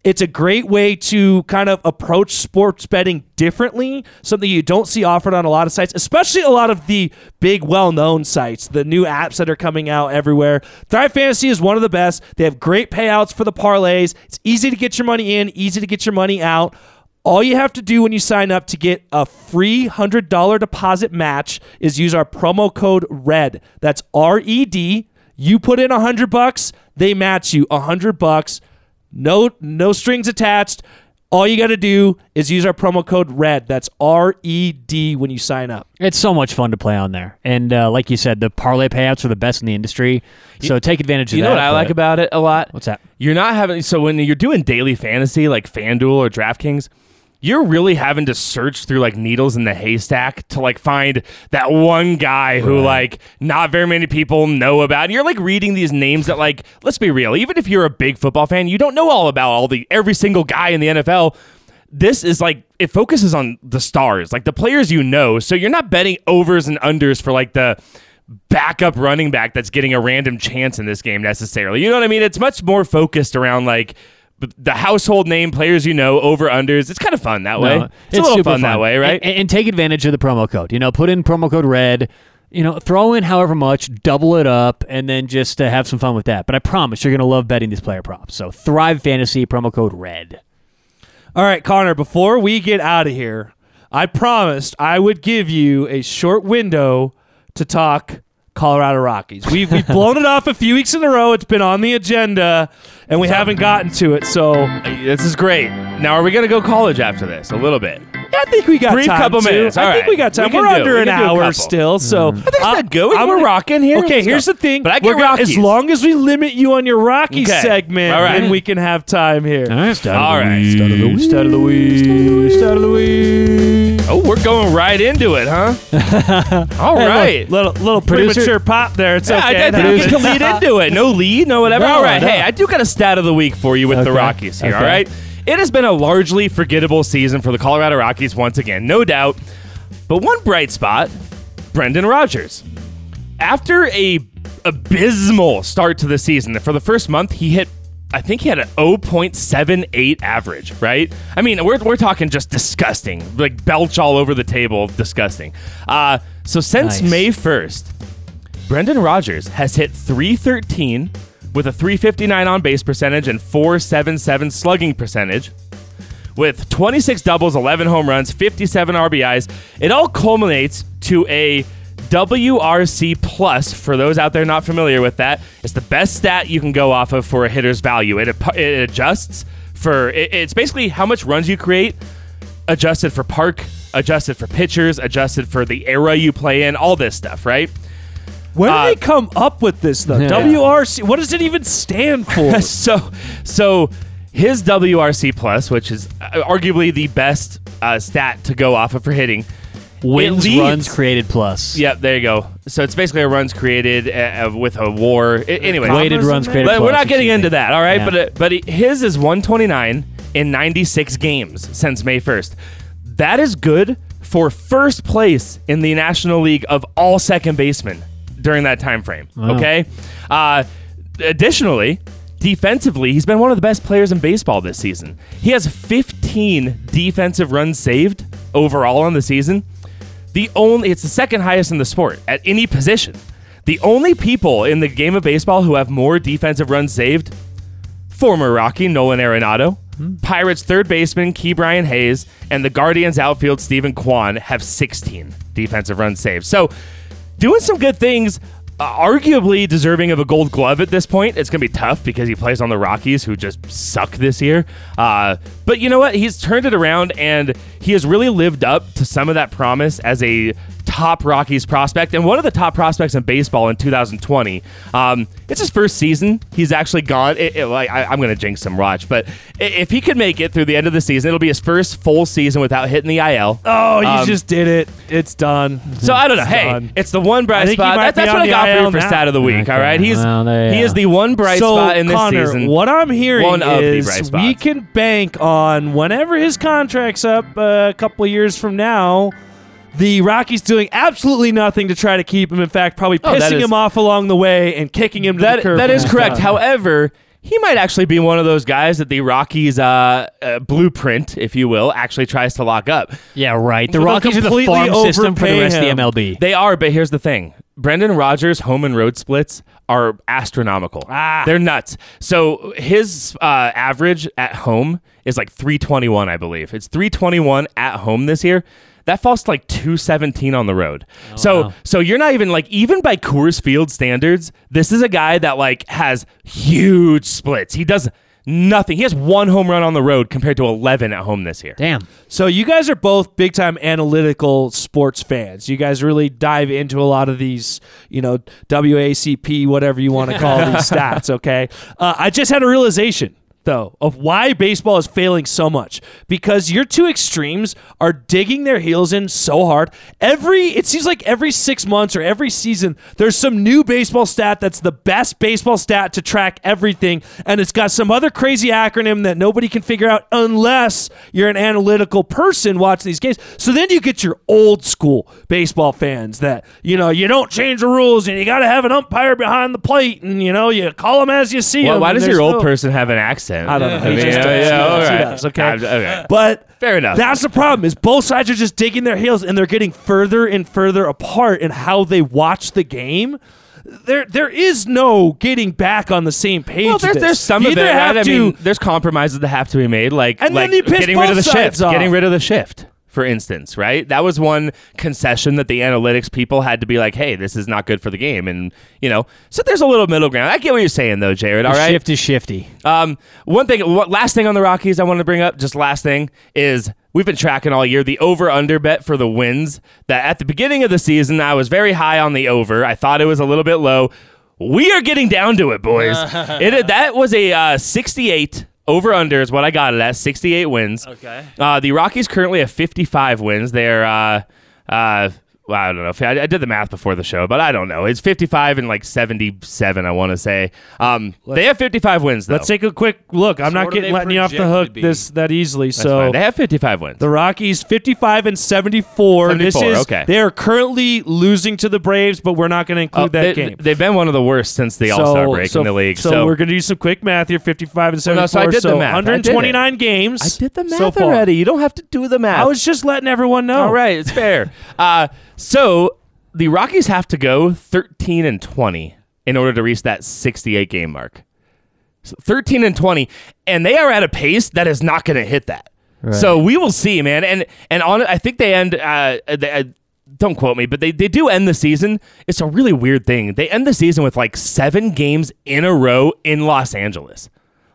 It's a great way to kind of approach sports betting differently, something you don't see offered on a lot of sites, especially a lot of the big, well known sites, the new apps that are coming out everywhere. Thrive Fantasy is one of the best. They have great payouts for the parlays. It's easy to get your money in, easy to get your money out. All you have to do when you sign up to get a free $100 deposit match is use our promo code RED. That's R E D. You put in 100 bucks, they match you 100 bucks. No no strings attached. All you got to do is use our promo code RED. That's R E D when you sign up. It's so much fun to play on there, and uh, like you said, the parlay payouts are the best in the industry. So take advantage of You that. You know what I like about it a lot? What's that? You're not having so when you're doing daily fantasy like FanDuel or DraftKings, you're really having to search through like needles in the haystack to like find that one guy who like not very many people know about. And you're like reading these names that like let's be real, even if you're a big football fan, you don't know all about all the every single guy in the NFL. This is like it focuses on the stars, like the players you know. So you're not betting overs and unders for like the backup running back that's getting a random chance in this game necessarily. You know what I mean? It's much more focused around like the household name players you know over unders. It's kind of fun that way. No, it's, a little super fun, that way, right? And, and take advantage of the promo code. You know, put in promo code RED. You know, throw in however much, double it up, and then just uh, have some fun with that. But I promise you're going to love betting these player props. So Thrive Fantasy promo code RED. All right, Connor, before we get out of here, I promised I would give you a short window to talk Colorado Rockies. We've, we've blown it off a few weeks in a row. It's been on the agenda, and we haven't gotten to it. So this is great. Now, are we going to go college after this? A little bit. I think we got a Brief time couple to. minutes. I All think right. we got time. We can are do it. under We an can do a hour couple. still, so I think it's uh, good. I'm We're rocking here. Okay, Let's here's go. the thing. But I We're gonna- Rockies. as long as we limit you on your Rocky Okay. segment, All right. then we can have time here. All right. Start of the week. Start of the week. Start of the week. Oh, we're going right into it, huh? All Hey, right. little little Producer- premature pop there. It's Yeah, okay. I, I it didn't get to lead into it. No lead, no whatever. No, All right. no. Hey, I do got a stat of the week for you with the Okay. Rockies here. All Okay. right. It has been a largely forgettable season for the Colorado Rockies once again, no doubt. But one bright spot, Brendan Rodgers. After a abysmal start to the season, for the first month he hit I think he had an 0.78 average, right? I mean, we're, we're talking just disgusting, like belch all over the table, disgusting. Uh, so since Nice. May 1st, Brendan Rodgers has hit 313 with a 359 on base percentage and 477 slugging percentage. With 26 doubles, 11 home runs, 57 RBIs, it all culminates to a WRC plus. For those out there not familiar with that, it's the best stat you can go off of for a hitter's value. It, it adjusts for it, it's basically how much runs you create, adjusted for park, adjusted for pitchers, adjusted for the era you play in, all this stuff, right? Where did Uh, they come up with this though? Yeah. WRC. What does it even stand for? so so his WRC plus, which is uh, arguably the best uh, stat to go off of for hitting, Wins, leads- runs, created plus. Yep, there you go. So it's basically a runs created uh, uh, with a war. I- anyway, Weighted runs, created there? but we're not getting into that, all right? Yeah. But uh, but his is 129 in 96 games since May 1st. That is good for first place in the National League of all second basemen during that time frame. Okay. Uh, additionally, defensively, he's been one of the best players in baseball this season. He has 15 defensive runs saved overall on the season. The only it's the second highest in the sport at any position. The only people in the game of baseball who have more defensive runs saved, former Rocky Nolan Arenado, Pirates third baseman Ke'Bryan Hayes, and the Guardians outfield Steven Kwan have 16 defensive runs saved. So doing some good things. uh, arguably deserving of a Gold Glove at this point. It's going to be tough because he plays on the Rockies, who just suck this year. Uh, but you know what? He's turned it around, and he has really lived up to some of that promise as a top Rockies prospect and one of the top prospects in baseball in 2020. Um, it's his first season. He's actually gone. It, it, like, I, am going to jinx him, watch. But if he could make it through the end of the season, it'll be his first full season without hitting the IL. Oh, you Um, just did it. It's done. So I don't know. It's Hey, done. it's the one bright spot. That- that's what I got for IL you for now. stat of the week. Okay, All right, he's well, he is the one bright so, spot in this Connor, season. what I'm hearing One of the is we can bank on whenever his contract's up uh, a couple years from now. The Rockies doing absolutely nothing to try to keep him. In fact, probably Oh, that pissing is- him off along the way and kicking him to That the curb. that when is he's correct. done. However, he might actually be one of those guys that the Rockies uh, uh, blueprint, if you will, actually tries to lock up. Yeah, right. The They'll Rockies are the completely farm system for the overpay rest him. of the MLB. They are, but here's the thing: Brendan Rodgers' home and road splits are astronomical. Ah. They're nuts. So his uh, average at home is like 321, I believe. It's 321 at home this year. That falls to like 217 on the road. so wow. so you're not even like even by Coors Field standards, this is a guy that like has huge splits. He does nothing. He has one home run on the road compared to 11 at home this year. Damn. So you guys are both big time analytical sports fans. You guys really dive into a lot of these, you know, WACP, whatever you want to call these stats. Okay, uh, I just had a realization though of why baseball is failing so much. Because your two extremes are digging their heels in so hard. Every it seems like every six months or every season there's some new baseball stat that's the best baseball stat to track everything. And it's got some other crazy acronym that nobody can figure out unless you're an analytical person watching these games. So then you get your old school baseball fans that you know you don't change the rules and you got to have an umpire behind the plate and you know you call them as you see Why, them why does your old no- person have an accent? I don't know. I He mean, just yeah, does. Yeah, all right. does, okay? I'm- okay. But Fair enough. That's the problem. Is both sides are just digging their heels and they're getting further and further apart in how they watch the game. There, there is no getting back on the same page. Well, there's, there's some You of it. right? have I mean, there's compromises that have to be made, like And then you piss getting rid of the both shift, sides off. getting rid of the shift, for instance, right? That was one concession that the analytics people had to be like, "Hey, this is not good for the game," and you know, so there's a little middle ground. I get what you're saying, though, Jared. All right, Shift is shifty. um, one thing, last thing on the Rockies I want to bring up, just last thing, is we've been tracking all year the over under bet for the wins. That at the beginning of the season, I was very high on the over. I thought it was a little bit low. We are getting down to it, boys. it that was a uh, 68 over under is what I got it at 68 wins. Okay. Uh, the Rockies currently have 55 wins. They're uh, uh, well, I don't know. If I, I did the math before the show, but I don't know. It's 55 and like 77, I want to say. Um, they have 55 wins, though. Let's take a quick look. I'm So not getting they letting you off the hook this that easily. That's so fine. They have 55 wins. The Rockies 55 and 74. this is okay. they are currently losing to the Braves, but we're not going to include Oh, that they, game. They've been one of the worst since the All Star break so, in the league. So, So, we're going to do some quick math here 55 and 74. Well, no, so I did the math. I did 129 games. I did the math so already. You don't have to do the math. I was just letting everyone know. All right, it's fair. uh, so the Rockies have to go 13 and 20 in order to reach that 68 game mark. So 13 and 20, and they are at a pace that is not going to hit that. So we will see, man. And and on I think they end. Uh, they, uh, don't quote me, but they, they do end the season. It's a really weird thing. They end the season with like seven games in a row in Los Angeles.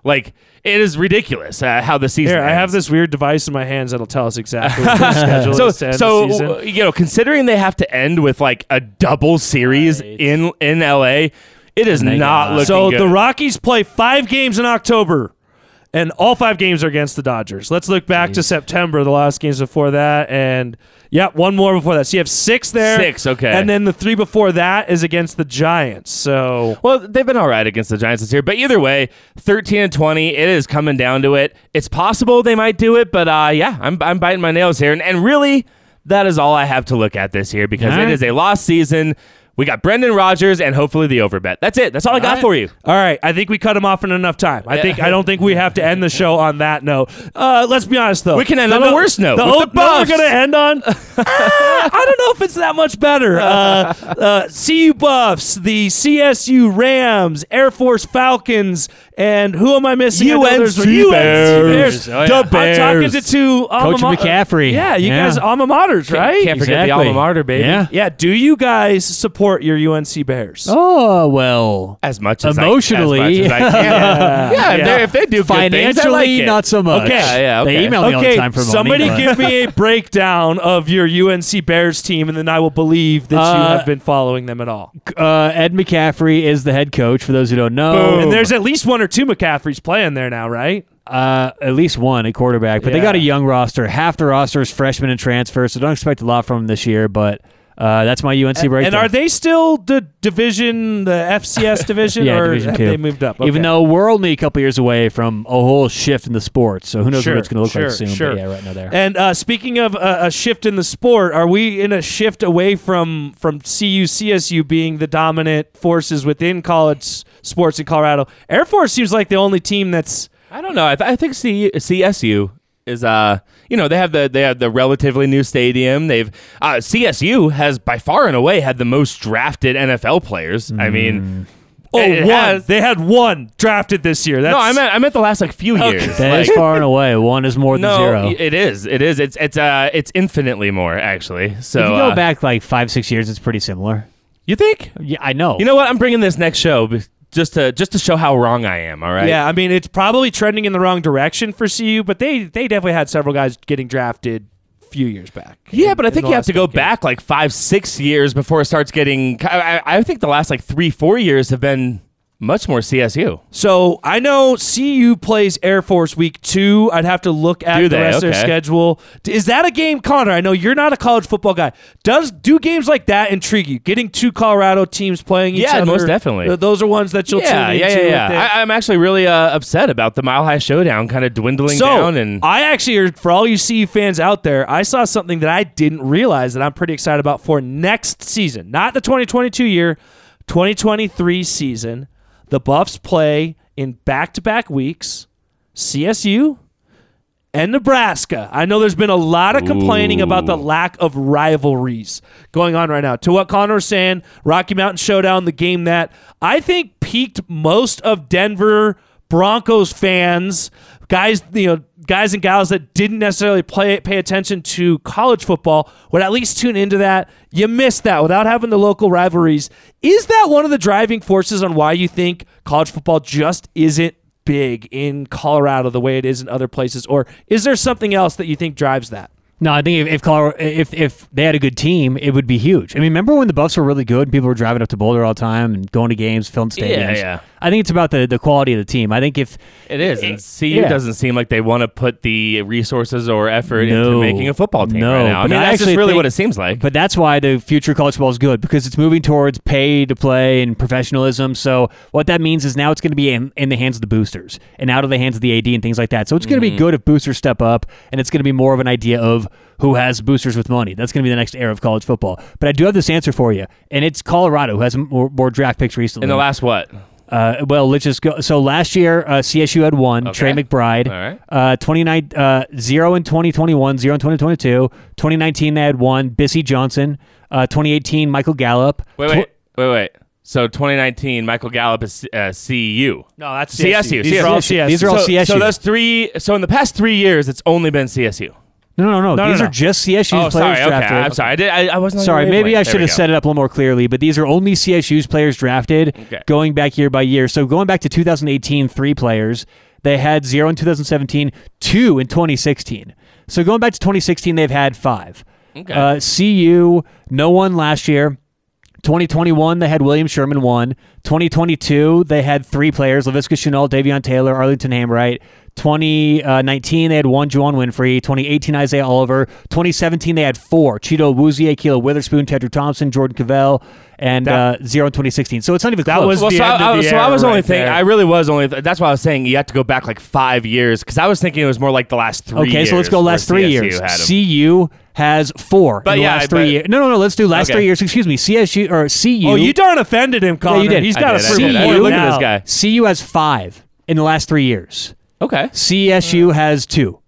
Like it is ridiculous uh, how the season. Here, I have this weird device in my hands that'll tell us exactly what the schedule so is to end so the season. you know considering they have to end with like a double series Right. in in LA it is not got- looking So good. the Rockies play five games in October, and all five games are against the Dodgers. Let's look back to September, the last games before that, and yeah, one more before that. So you have six there. Six, okay. And then the three before that is against the Giants. So well, they've been all right against the Giants this year, but either way, thirteen and twenty, it is coming down to it. It's possible they might do it, but uh, yeah, I'm I'm biting my nails here, and, and really, that is all I have to look at this year because All it right. is a lost season. We got Brendan Rodgers and hopefully the overbet. That's it. That's all I got right. for you. All right, I think we cut him off in enough time. I think I don't think we have to end the show on that note. Uh, let's be honest though. We can end on a worse note, The the note we're gonna end on. I don't know if it's that much better. Uh, uh, CU Buffs, the CSU Rams, Air Force Falcons, And who am I missing? I know UNC there's- Bears. Oh, yeah. The I'm talking to two alma Coach ma- McCaffrey. Yeah, you Yeah. guys alma maters, right? Can't forget the alma mater, baby. Yeah. Yeah. Do you guys support your UNC Bears? Oh well. As much as Emotionally. I, as much as I can. yeah, if, Yeah. they- if they do good things, I Financially, like it. not so much. Okay. Yeah, yeah, They email me all the time for money. somebody but- give me a breakdown of your UNC Bears team, and then I will believe that you Uh, have been following them at all. uh, Ed McCaffrey is the head coach. For those who don't know, Boom. And there's at least one or two McCaffreys playing there now, right? uh, at least one at quarterback, but they got a young roster. Half the roster is freshmen and transfers, so don't expect a lot from them this year. But uh, that's my UNC breakdown. And are they still the division, the FCS division, Yeah, or Division have two. they moved up? Even though we're only a couple years away from a whole shift in the sport, so who knows Sure, what it's going to look sure, like soon. sure. But yeah, right now there. And uh, speaking of uh, a shift in the sport, are we in a shift away from from CU CSU being the dominant forces within college sports in Colorado? Air Force seems like the only team that's I don't know. I, th- I think C- CSU is uh you know they have the they have the relatively new stadium. They've uh, CSU has by far and away had the most drafted NFL players. I mean, oh it one. has- They had one drafted this year. That's no, I meant I meant the last like few years. That is Like, far and away. One is more than no, zero. it is. It is. It's it's uh it's infinitely more actually. So if you go uh, back like five, six years, it's pretty similar. you think? Yeah, I know. You know what? I'm bringing this next show be- just to just to show how wrong I am. All right. Yeah, I mean it's probably trending in the wrong direction for CU, but they they definitely had several guys getting drafted a few years back. Yeah, in- but I think you have to go decade. back like five, six years before it starts getting. I I think the last like three, four years have been much more CSU. So I know CU plays Air Force week two. I'd have to look at Do the they? rest of their Okay. schedule. D- Is that a game, Connor? I know you're not a college football guy. Does do games like that intrigue you? Getting two Colorado teams playing each other? Yeah, other. most definitely. th- Those are ones that you'll yeah, tune yeah, into. yeah, yeah. with it. I, I'm actually really uh, upset about the Mile High Showdown kind of dwindling so down. And I actually, for all you CU fans out there, I saw something that I didn't realize that I'm pretty excited about for next season, not the 2022 year, 2023 season. The Buffs play in back-to-back weeks, CSU and Nebraska. I know there's been a lot of complaining about the lack of rivalries going on right now. To what Connor was saying, Rocky Mountain Showdown, the game that I think peaked most of Denver Broncos fans, guys, you know, guys and gals that didn't necessarily play pay attention to college football would at least tune into that. You missed that without having the local rivalries. Is that one of the driving forces on why you think college football just isn't big in Colorado the way it is in other places, or is there something else that you think drives that? No, I think if if, Colorado, if if they had a good team, it would be huge. I mean, remember when the Buffs were really good? And people were driving up to Boulder all the time and going to games, filling stadiums. yeah. I think it's about the, the quality of the team. I think if it is. And CU yeah. doesn't seem like they want to put the resources or effort into making a football team No, right now. I mean, I that's just really think- what it seems like. But that's why the future college football is good because it's moving towards pay to play and professionalism. So what that means is now it's going to be in, in the hands of the boosters and out of the hands of the AD and things like that. So it's going to Mm-hmm. be good if boosters step up and it's going to be more of an idea of who has boosters with money. That's going to be the next era of college football. But I do have this answer for you, and it's Colorado who has more, more draft picks recently. in the last what? Uh, well, let's just go. So last year, uh, CSU had one, Okay. Trey McBride. All right. Uh, 29, uh, zero in 2021, zero in 2022. 2019, they had one, Bisi Johnson. Uh, 2018, Michael Gallup. Wait, wait, wait, wait. So 2019, Michael Gallup is uh, CU. No, that's CSU. These are all CSU. CSU. These are all so, CSU. So those three. So in the past three years, it's only been CSU. No, no, no. No, These no, are just CSU's Oh, players sorry. Okay, drafted. I'm sorry. I did. I, I wasn't. Sorry, maybe I should have said it up a little more clearly, but these are only CSU's players drafted Okay. going back year by year. So going back to 2018, three players. They had zero in 2017, two in 2016. So going back to 2016, they've had five. Okay. Uh, CU, no one last year. 2021, they had William Sherman one. 2022, they had three players: Laviska Shenault, Davion Taylor, Arlington Hambright. 2019, they had one, Juwann Winfree. 2018, Isaiah Oliver. 2017, they had four: Chidobe Awuzie, Ahkello Witherspoon, Tedric Thompson, Jordan Carrell, and uh, zero in 2016. So it's not even That close. was Well, the so, end I, of I- the so I era was only right thinking. there. I really was only. that's why I was saying you have to go back like five years because I was thinking it was more like the last three. okay, so let's go last three CSU years. CU has four But in the yeah, last three years. No, no, no. Let's do last Okay. three years. Excuse me. CSU or CU. Oh, you darn offended him, Connor. you did. He's I got did, to prove did, it did. Look at this guy. CU has five in the last three years. Okay. CSU has two.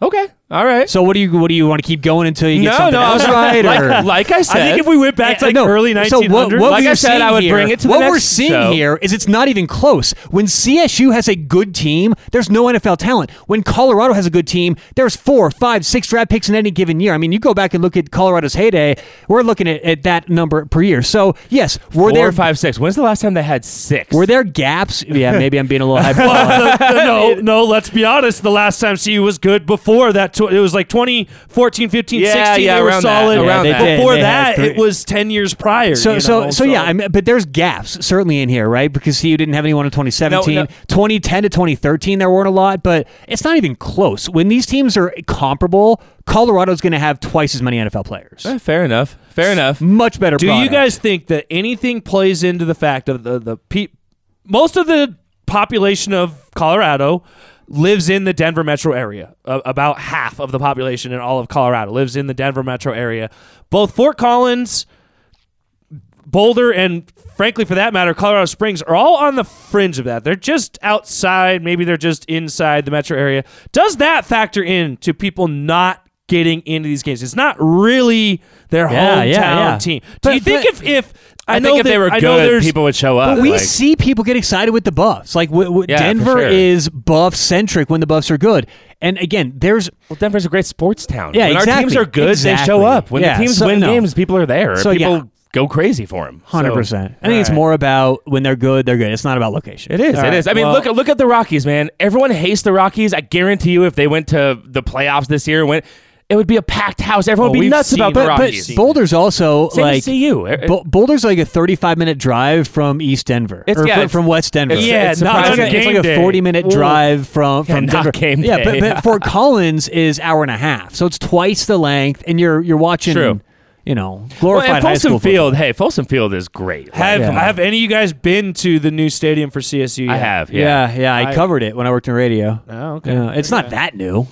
Okay. All right. So what do you what do you want to keep going until you get no, something no. else right? like, or? like I said, I think if we went back to like no. early 1900s, So what, what Like we're I said, seeing I would here, bring it to the what next we're seeing show. here is it's not even close. When CSU has a good team, there's no NFL talent. When Colorado has a good team, there's four, five, six draft picks in any given year. I mean, you go back and look at Colorado's heyday. We're looking at, at that number per year. So yes, were four, there five, six. When's the last time they had six? were there gaps? Yeah, maybe I'm being a little hyperbolic. Well, the- the- no, no. Let's be honest. The last time CU was good before that, tw- it was like 2014, 15, Yeah, 16. yeah, they were that, solid. around they that. Before that, it was 10 years prior. So you so know, so yeah, I mean, but there's gaps certainly in here, right? Because CU didn't have anyone in 2017, No, no. 2010 to 2013 there weren't a lot, but it's not even close. When these teams are comparable, Colorado's going to have twice as many NFL players. Eh, fair enough. Fair enough. Much better. Do you guys think that anything plays into the fact of the the pe- most of the population of Colorado lives in the Denver metro area. Uh, about half of the population in all of Colorado lives in the Denver metro area. Both Fort Collins, Boulder, and frankly, for that matter, Colorado Springs are all on the fringe of that. They're just outside. Maybe they're just inside the metro area. Does that factor in to people not? Getting into these games, it's not really their Yeah, hometown yeah, yeah. team. Do But- you think but- if if I, I, know think if that, they were I know good, people would show up. But we like- see people get excited with the Buffs. Like w- w- Yeah, Denver sure. is Buff centric when the Buffs are good. And again, there's Well, Denver's a great sports town. Yeah, when our teams are good, they show up. When Yeah, the teams so- win no. games, people are there. So, people yeah. go crazy for them. hundred percent. I think it's more about when they're good, they're good. It's not about location. It is. All it right, is. I mean, well- look at look at the Rockies, man. Everyone hates the Rockies. I guarantee you, if they went to the playoffs this year, and went, it would be a packed house. Everyone Oh, would be oh, nuts seen about the it. But, but Boulder's also Same like as CU. It- Boulder's like a 35 minute drive from East Denver, It's- or yeah, fr- it's- from West Denver. it's- Yeah, it's not It's like, a, it's game like a 40 minute Ooh. drive from, Yeah, from not Denver. game yeah, but, but Fort Collins is hour and a half, so it's twice the length, and you're you're watching, True. you know, well, glorified and high Folsom school Field. Hey, Folsom Field is great. Like, have Yeah. have any of you guys been to the new stadium for CSU? I have. Yeah. Yeah, yeah, I, I- covered it when I worked in radio. Oh, okay. Yeah, it's not that new.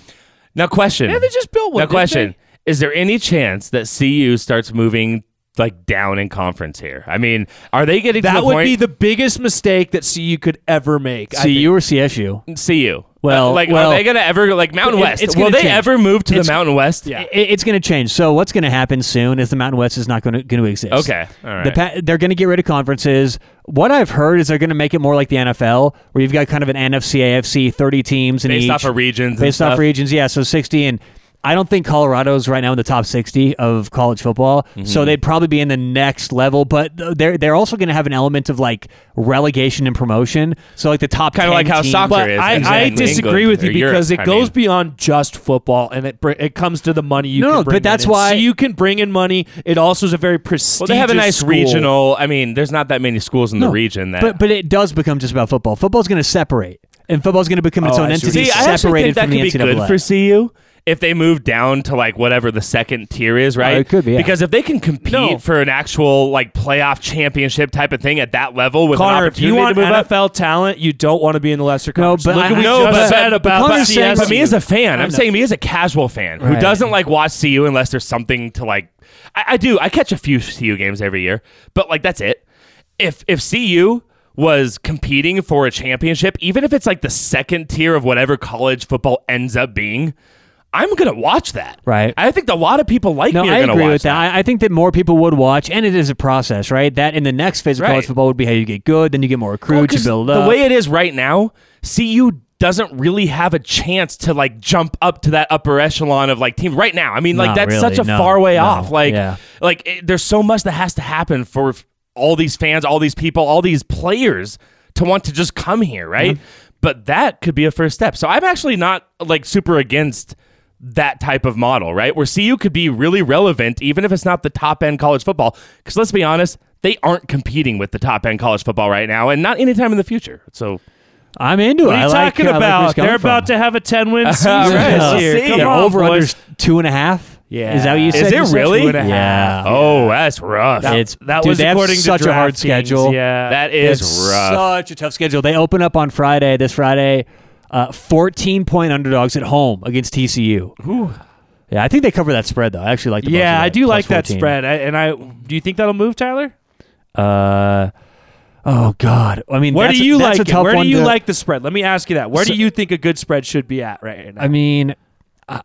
Now, question. Yeah, they just built one. Now, question: Is there any chance that CU starts moving like down in conference here? I mean, are they getting they? That the would point? be the biggest mistake that CU could ever make. CU or CSU? CU. Well- like, well- are they gonna ever like Mountain It- West? Will they change. ever move to It's- the Mountain West? Yeah. I- it's going to change. So what's going to happen soon is the Mountain West is not going to going to exist. Okay. All right. The pa- they're going to get rid of conferences. What I've heard is they're going to make it more like the NFL, where you've got kind of an NFC, AFC, thirty teams in Based each, off of regions. and based off regions. Yeah, so sixty, and I don't think Colorado's right now in the top sixty of college football. Mm-hmm. So they'd probably be in the next level, but they're they're also going to have an element of like relegation and promotion. So like the top Kinda like how teams- soccer But is I, in I disagree with you or Europe, because it I goes mean. beyond just football, and it br- it comes to the money you No, can no, bring but that's in. Why- you can bring in money. It also is a very prestigious. Well, they have a nice school. regional. I mean, there's not that many schools in the region that. But but it does become just about football. Football's going to separate, and football's going to become its Oh, own I see entity, See, I actually separated think that from could the be good for CU if they move down to like whatever the second tier is, right? Oh, it could be, yeah. Because if they can compete No. for an actual like playoff championship type of thing at that level with an Connor, if you want to move up. NFL talent, you don't want to be in the lesser No, but Look I- at what we No, just but- said but about Connor's saying- But me as a fan, I I'm saying me as a casual fan who doesn't like watch CU unless there's something to like. I, I do. I catch a few CU games every year, but like that's it. If if CU was competing for a championship, even if it's like the second tier of whatever college football ends up being, I'm gonna watch that. Right. I think a lot of people like No, me are I gonna agree watch with that. I, I think that more people would watch, and it is a process, right? That in the next phase of Right. college football would be how you get good, then you get more Well, recruits, you build up. the way it is right now, CU doesn't really have a chance to like jump up to that upper echelon of like team right now. I mean, like Not that's really, such a no, far way no, off. Like, yeah. like it, there's so much that has to happen for f- all these fans, all these people, all these players to want to just come here, right? Mm-hmm. But that could be a first step. So I'm actually not like super against that type of model, right? Where CU could be really relevant, even if it's not the top end college football. Because let's be honest, they aren't competing with the top end college football right now, and not anytime in the future. So I'm into What it. are you like, talking like about? it's coming They're from. about to have a 10 win season right, this year. Come yeah, on, over boys. under two and a half. Yeah. is that what you said? Is it You really? two and a half. Yeah. Oh, that's rough. That, It's- that dude, was they have according such to a hard DraftKings. schedule. Yeah. that is rough. such a tough schedule. They open up on Friday, this Friday, uh, 14 point underdogs at home against TCU. Yeah, I think they cover that spread though. I actually like the yeah, I do like that spread. I, and I do you think that'll move, Tyler? Uh, oh God. I mean, Where that's do a- you like a it? tough Where do you to- like the spread? Let me ask you that. Where So- do you think a good spread should be at right now? I mean, uh,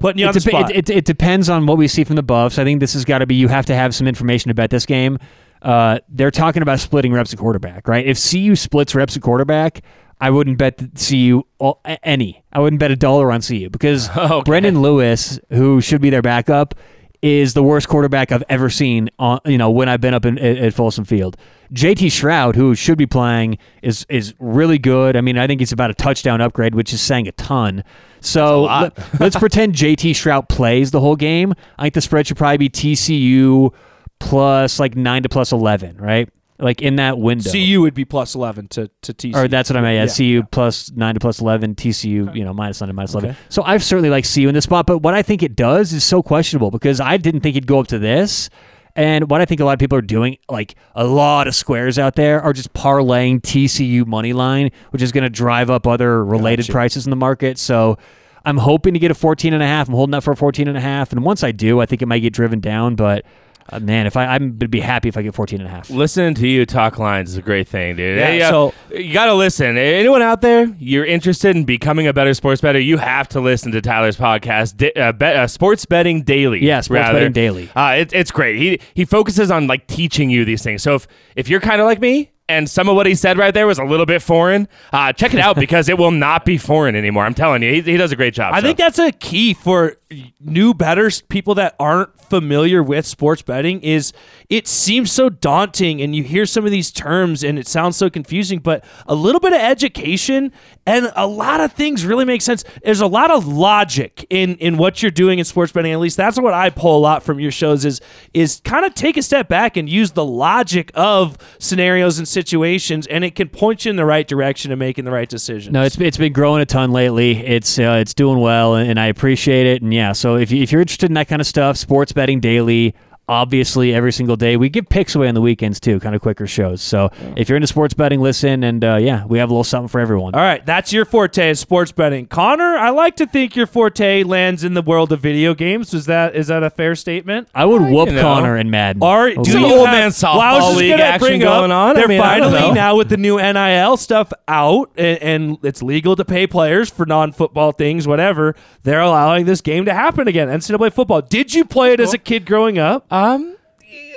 Putting you it, on the depe- spot. it, it, it depends on what we see from the buffs. I think this has got to be you have to have some information to bet this game. Uh, they're talking about splitting reps at quarterback, right? If CU splits reps at quarterback, I wouldn't bet CU all, any. I wouldn't bet a dollar on CU because Okay. Brendan Lewis, who should be their backup, is the worst quarterback I've ever seen. On you know when I've been up in, at, at Folsom Field. JT Shrout, who should be playing, is is really good. I mean, I think he's about a touchdown upgrade, which is saying a ton. So lot. let, us pretend JT Shrout plays the whole game. I think the spread should probably be TCU plus like nine to plus eleven, right? Like in that window. CU would be plus 11 to, to TCU. Or that's what I meant. Yeah, Yeah, CU plus nine to plus eleven, TCU, you know, minus nine to minus eleven. So I've certainly like CU in this spot, but what I think it does is so questionable because I didn't think it'd go up to this. And what I think a lot of people are doing, like a lot of squares out there, are just parlaying TCU money line, which is going to drive up other related prices in the market. So I'm hoping to get a 14 and a half. I'm holding out for a 14 and a half. And once I do, I think it might get driven down. But uh, man, if I, I'm would be happy if I get 14 and a half. Listening to you talk lines is a great thing, dude. Yeah, Hey, uh, so- you got to listen. Anyone out there, you're interested in becoming a better sports bettor, you have to listen to Tyler's podcast, Di- uh, bet, uh, Sports Betting Daily. Yeah, Sports rather. Betting Daily. Uh, it, it's great. He he focuses on like teaching you these things. So if if you're kind of like me. And some of what he said right there was a little bit foreign. Uh, check it out because it will not be foreign anymore. I'm telling you, he, he does a great job. I so. think that's a key for new bettors, people that aren't familiar with sports betting is it seems so daunting and you hear some of these terms and it sounds so confusing, but a little bit of education and a lot of things really make sense. There's a lot of logic in in what you're doing in sports betting. At least that's what I pull a lot from your shows is is kind of take a step back and use the logic of scenarios and situations and it can point you in the right direction to making the right decisions. No, it's it's been growing a ton lately. It's uh, it's doing well, and I appreciate it. And yeah, so if you, if you're interested in that kind of stuff, sports betting daily, obviously every single day. We give picks away on the weekends too, kind of quicker shows. So if you're into sports betting, listen, and uh, yeah, we have a little something for everyone. All right, that's your forte is sports betting. Connor, I like to think your forte lands in the world of video games. Is that is that a fair statement? I would whoop you know. Connor and Madden. Or Okay. do you old have- man softball well, I was league gonna action bring going up, on. They're I don't finally now with the new NIL stuff out, and, and it's legal to pay players for non-football things, whatever. They're allowing this game to happen again. NCAA football. Did you play it as a kid growing up? Um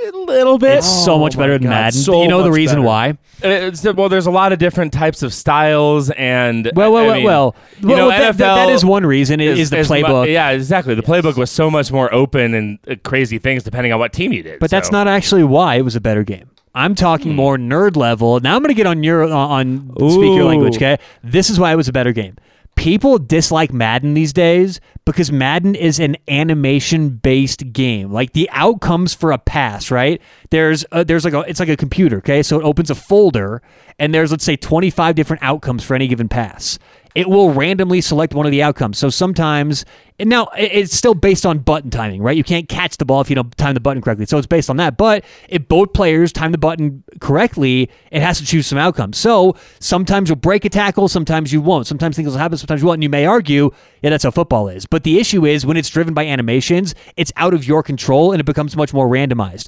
a little bit. it's so Oh much my better than God, Madden. so you know the much reason better. why? It's, well, there's a lot of different types of styles, and Well, well, I well, mean, well. you well know, that, that- that NFL is one reason. Is, is the mu- playbook. yeah, exactly. The playbook was so much more open and uh, crazy things depending on what team you did. But that's so. not actually why it was a better game. I'm talking Hmm. more nerd level. Now I'm going to get on your uh, on speak your Ooh. language. Okay, this is why it was a better game. People dislike Madden these days because Madden is an animation based game. Like the outcomes for a pass, right? There's a, there's like a it's like a computer. Okay, so it opens a folder and there's let's say 25 different outcomes for any given pass. It will randomly select one of the outcomes. So sometimes, now it's still based on button timing, right? You can't catch the ball if you don't time the button correctly. So it's based on that. But if both players time the button correctly, it has to choose some outcomes. So sometimes you'll break a tackle, sometimes you won't. Sometimes things will happen, sometimes you won't. And you may argue, yeah, that's how football is. But the issue is when it's driven by animations, it's out of your control and it becomes much more randomized.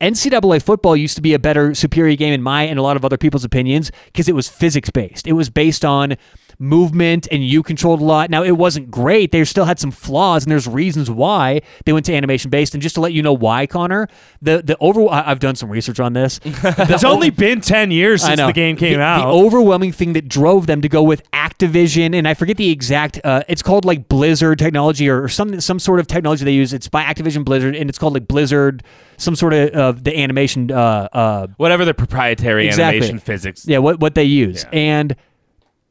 NCAA football used to be a better, superior game in my and a lot of other people's opinions because it was physics based. It was based on movement and you controlled a lot. Now, it wasn't great. They still had some flaws, and there's reasons why they went to animation based. And just to let you know why, Connor, the the over I've done some research on this. It's only been ten years since the game came the, out. The overwhelming thing that drove them to go with Activision, and I forget the exact. Uh, it's called like Blizzard technology or, or some some sort of technology they use. It's by Activision Blizzard, and it's called like Blizzard, some sort of uh, the animation. Uh, uh, whatever the proprietary Exactly. animation physics. yeah, what what they use, Yeah. and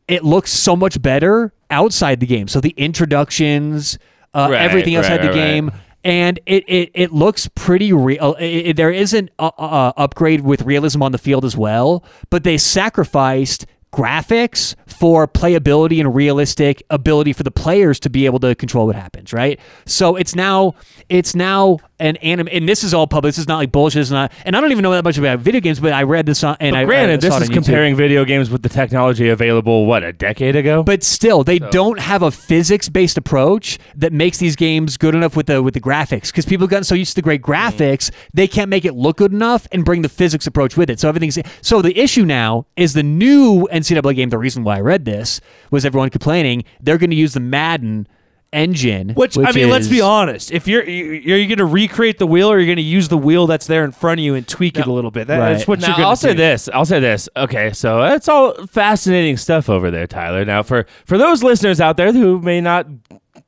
it looks so much better outside the game. So the introductions, uh, Right, everything right, outside the right, game. right. And it, it, it looks pretty real. It, it- there is an uh, uh, upgrade with realism on the field as well, but they sacrificed graphics for playability and realistic ability for the players to be able to control what happens. Right. So it's now it's now an anime, and this is all public. This is not like bullshit. It's not, and I don't even know that much about video games, but I read this on. And But I, granted, I this is comparing video games with the technology available, what, a decade ago? But still, they don't have a physics-based approach that makes these games good enough with the with the graphics. Because people have gotten so used to the great mm-hmm. graphics, they can't make it look good enough and bring the physics approach with it. So everything's so the issue now is the new NCAA game. The reason why I read this was everyone complaining they're going to use the Madden engine. Which, I mean, let's be honest. If you're you- are you going to recreate the wheel, or you're going to use the wheel that's there in front of you and tweak it a little bit? That- Right. That's what Now, you're going to I'll do. say this. I'll say this. Okay, so that's all fascinating stuff over there, Tyler. Now, for for those listeners out there who may not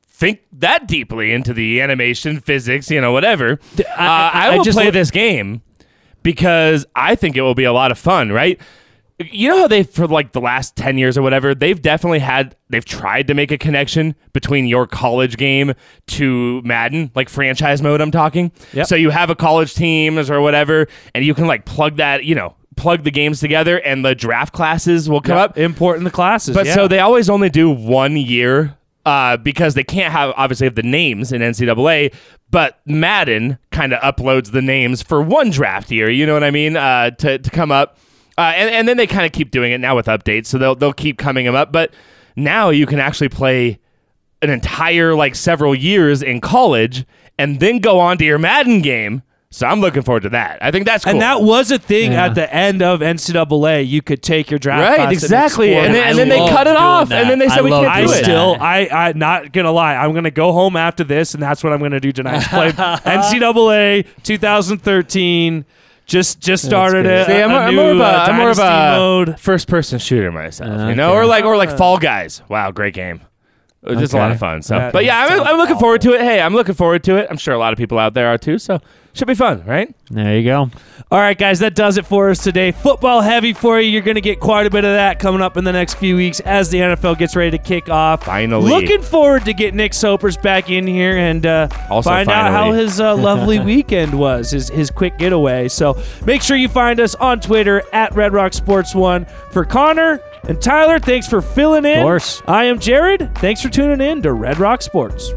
think that deeply into the animation, physics, you know, whatever, uh, I- I- I, I will just play look- this game because I think it will be a lot of fun. Right? You know how they for like the last 10 years or whatever, they've definitely had they've tried to make a connection between your college game to Madden, like franchise mode I'm talking. Yep. So you have a college teams or whatever and you can like plug that, you know, plug the games together and the draft classes will come Yep, up. Important the classes. But yeah. so they always only do one year uh, because they can't have obviously have the names in NCAA. But Madden kind of uploads the names for one draft year. You know what I mean? Uh, to to come up, uh, and and then they kind of keep doing it now with updates. So they'll they'll keep coming them up. But now you can actually play an entire like several years in college and then go on to your Madden game. So I'm looking forward to that. I think that's cool. And that was a thing Yeah. at the end of NCAA. You could take your draft Right, exactly. explore And then, and then they cut it off, that. and then they I said we can't I do doing it. still, that. I, I, not gonna lie. I'm gonna go home after this, and that's what I'm gonna do tonight. Play NCAA 2013. Just, just started it. See, I'm, a I'm new more of a, uh, I'm more of a mode. first-person shooter myself, you Okay. know, or like or like Fall Guys. Wow, great game. It was just a lot Okay. of fun. So, That but yeah, I'm, sounds I'm looking forward to it. Hey, I'm looking forward to it. I'm sure a lot of people out there are too. So, should be fun, right? There you go. All right, guys, that does it for us today. Football heavy for you. You're going to get quite a bit of that coming up in the next few weeks as the NFL gets ready to kick off. Finally. Looking forward to get Nick Sopers back in here and uh, Also find out how his uh, lovely weekend was, his, his quick getaway. So make sure you find us on Twitter at Red Rock Sports One. For Connor and Tyler, thanks for filling in. course. I am Jared. Thanks for tuning in to Red Rock Sports.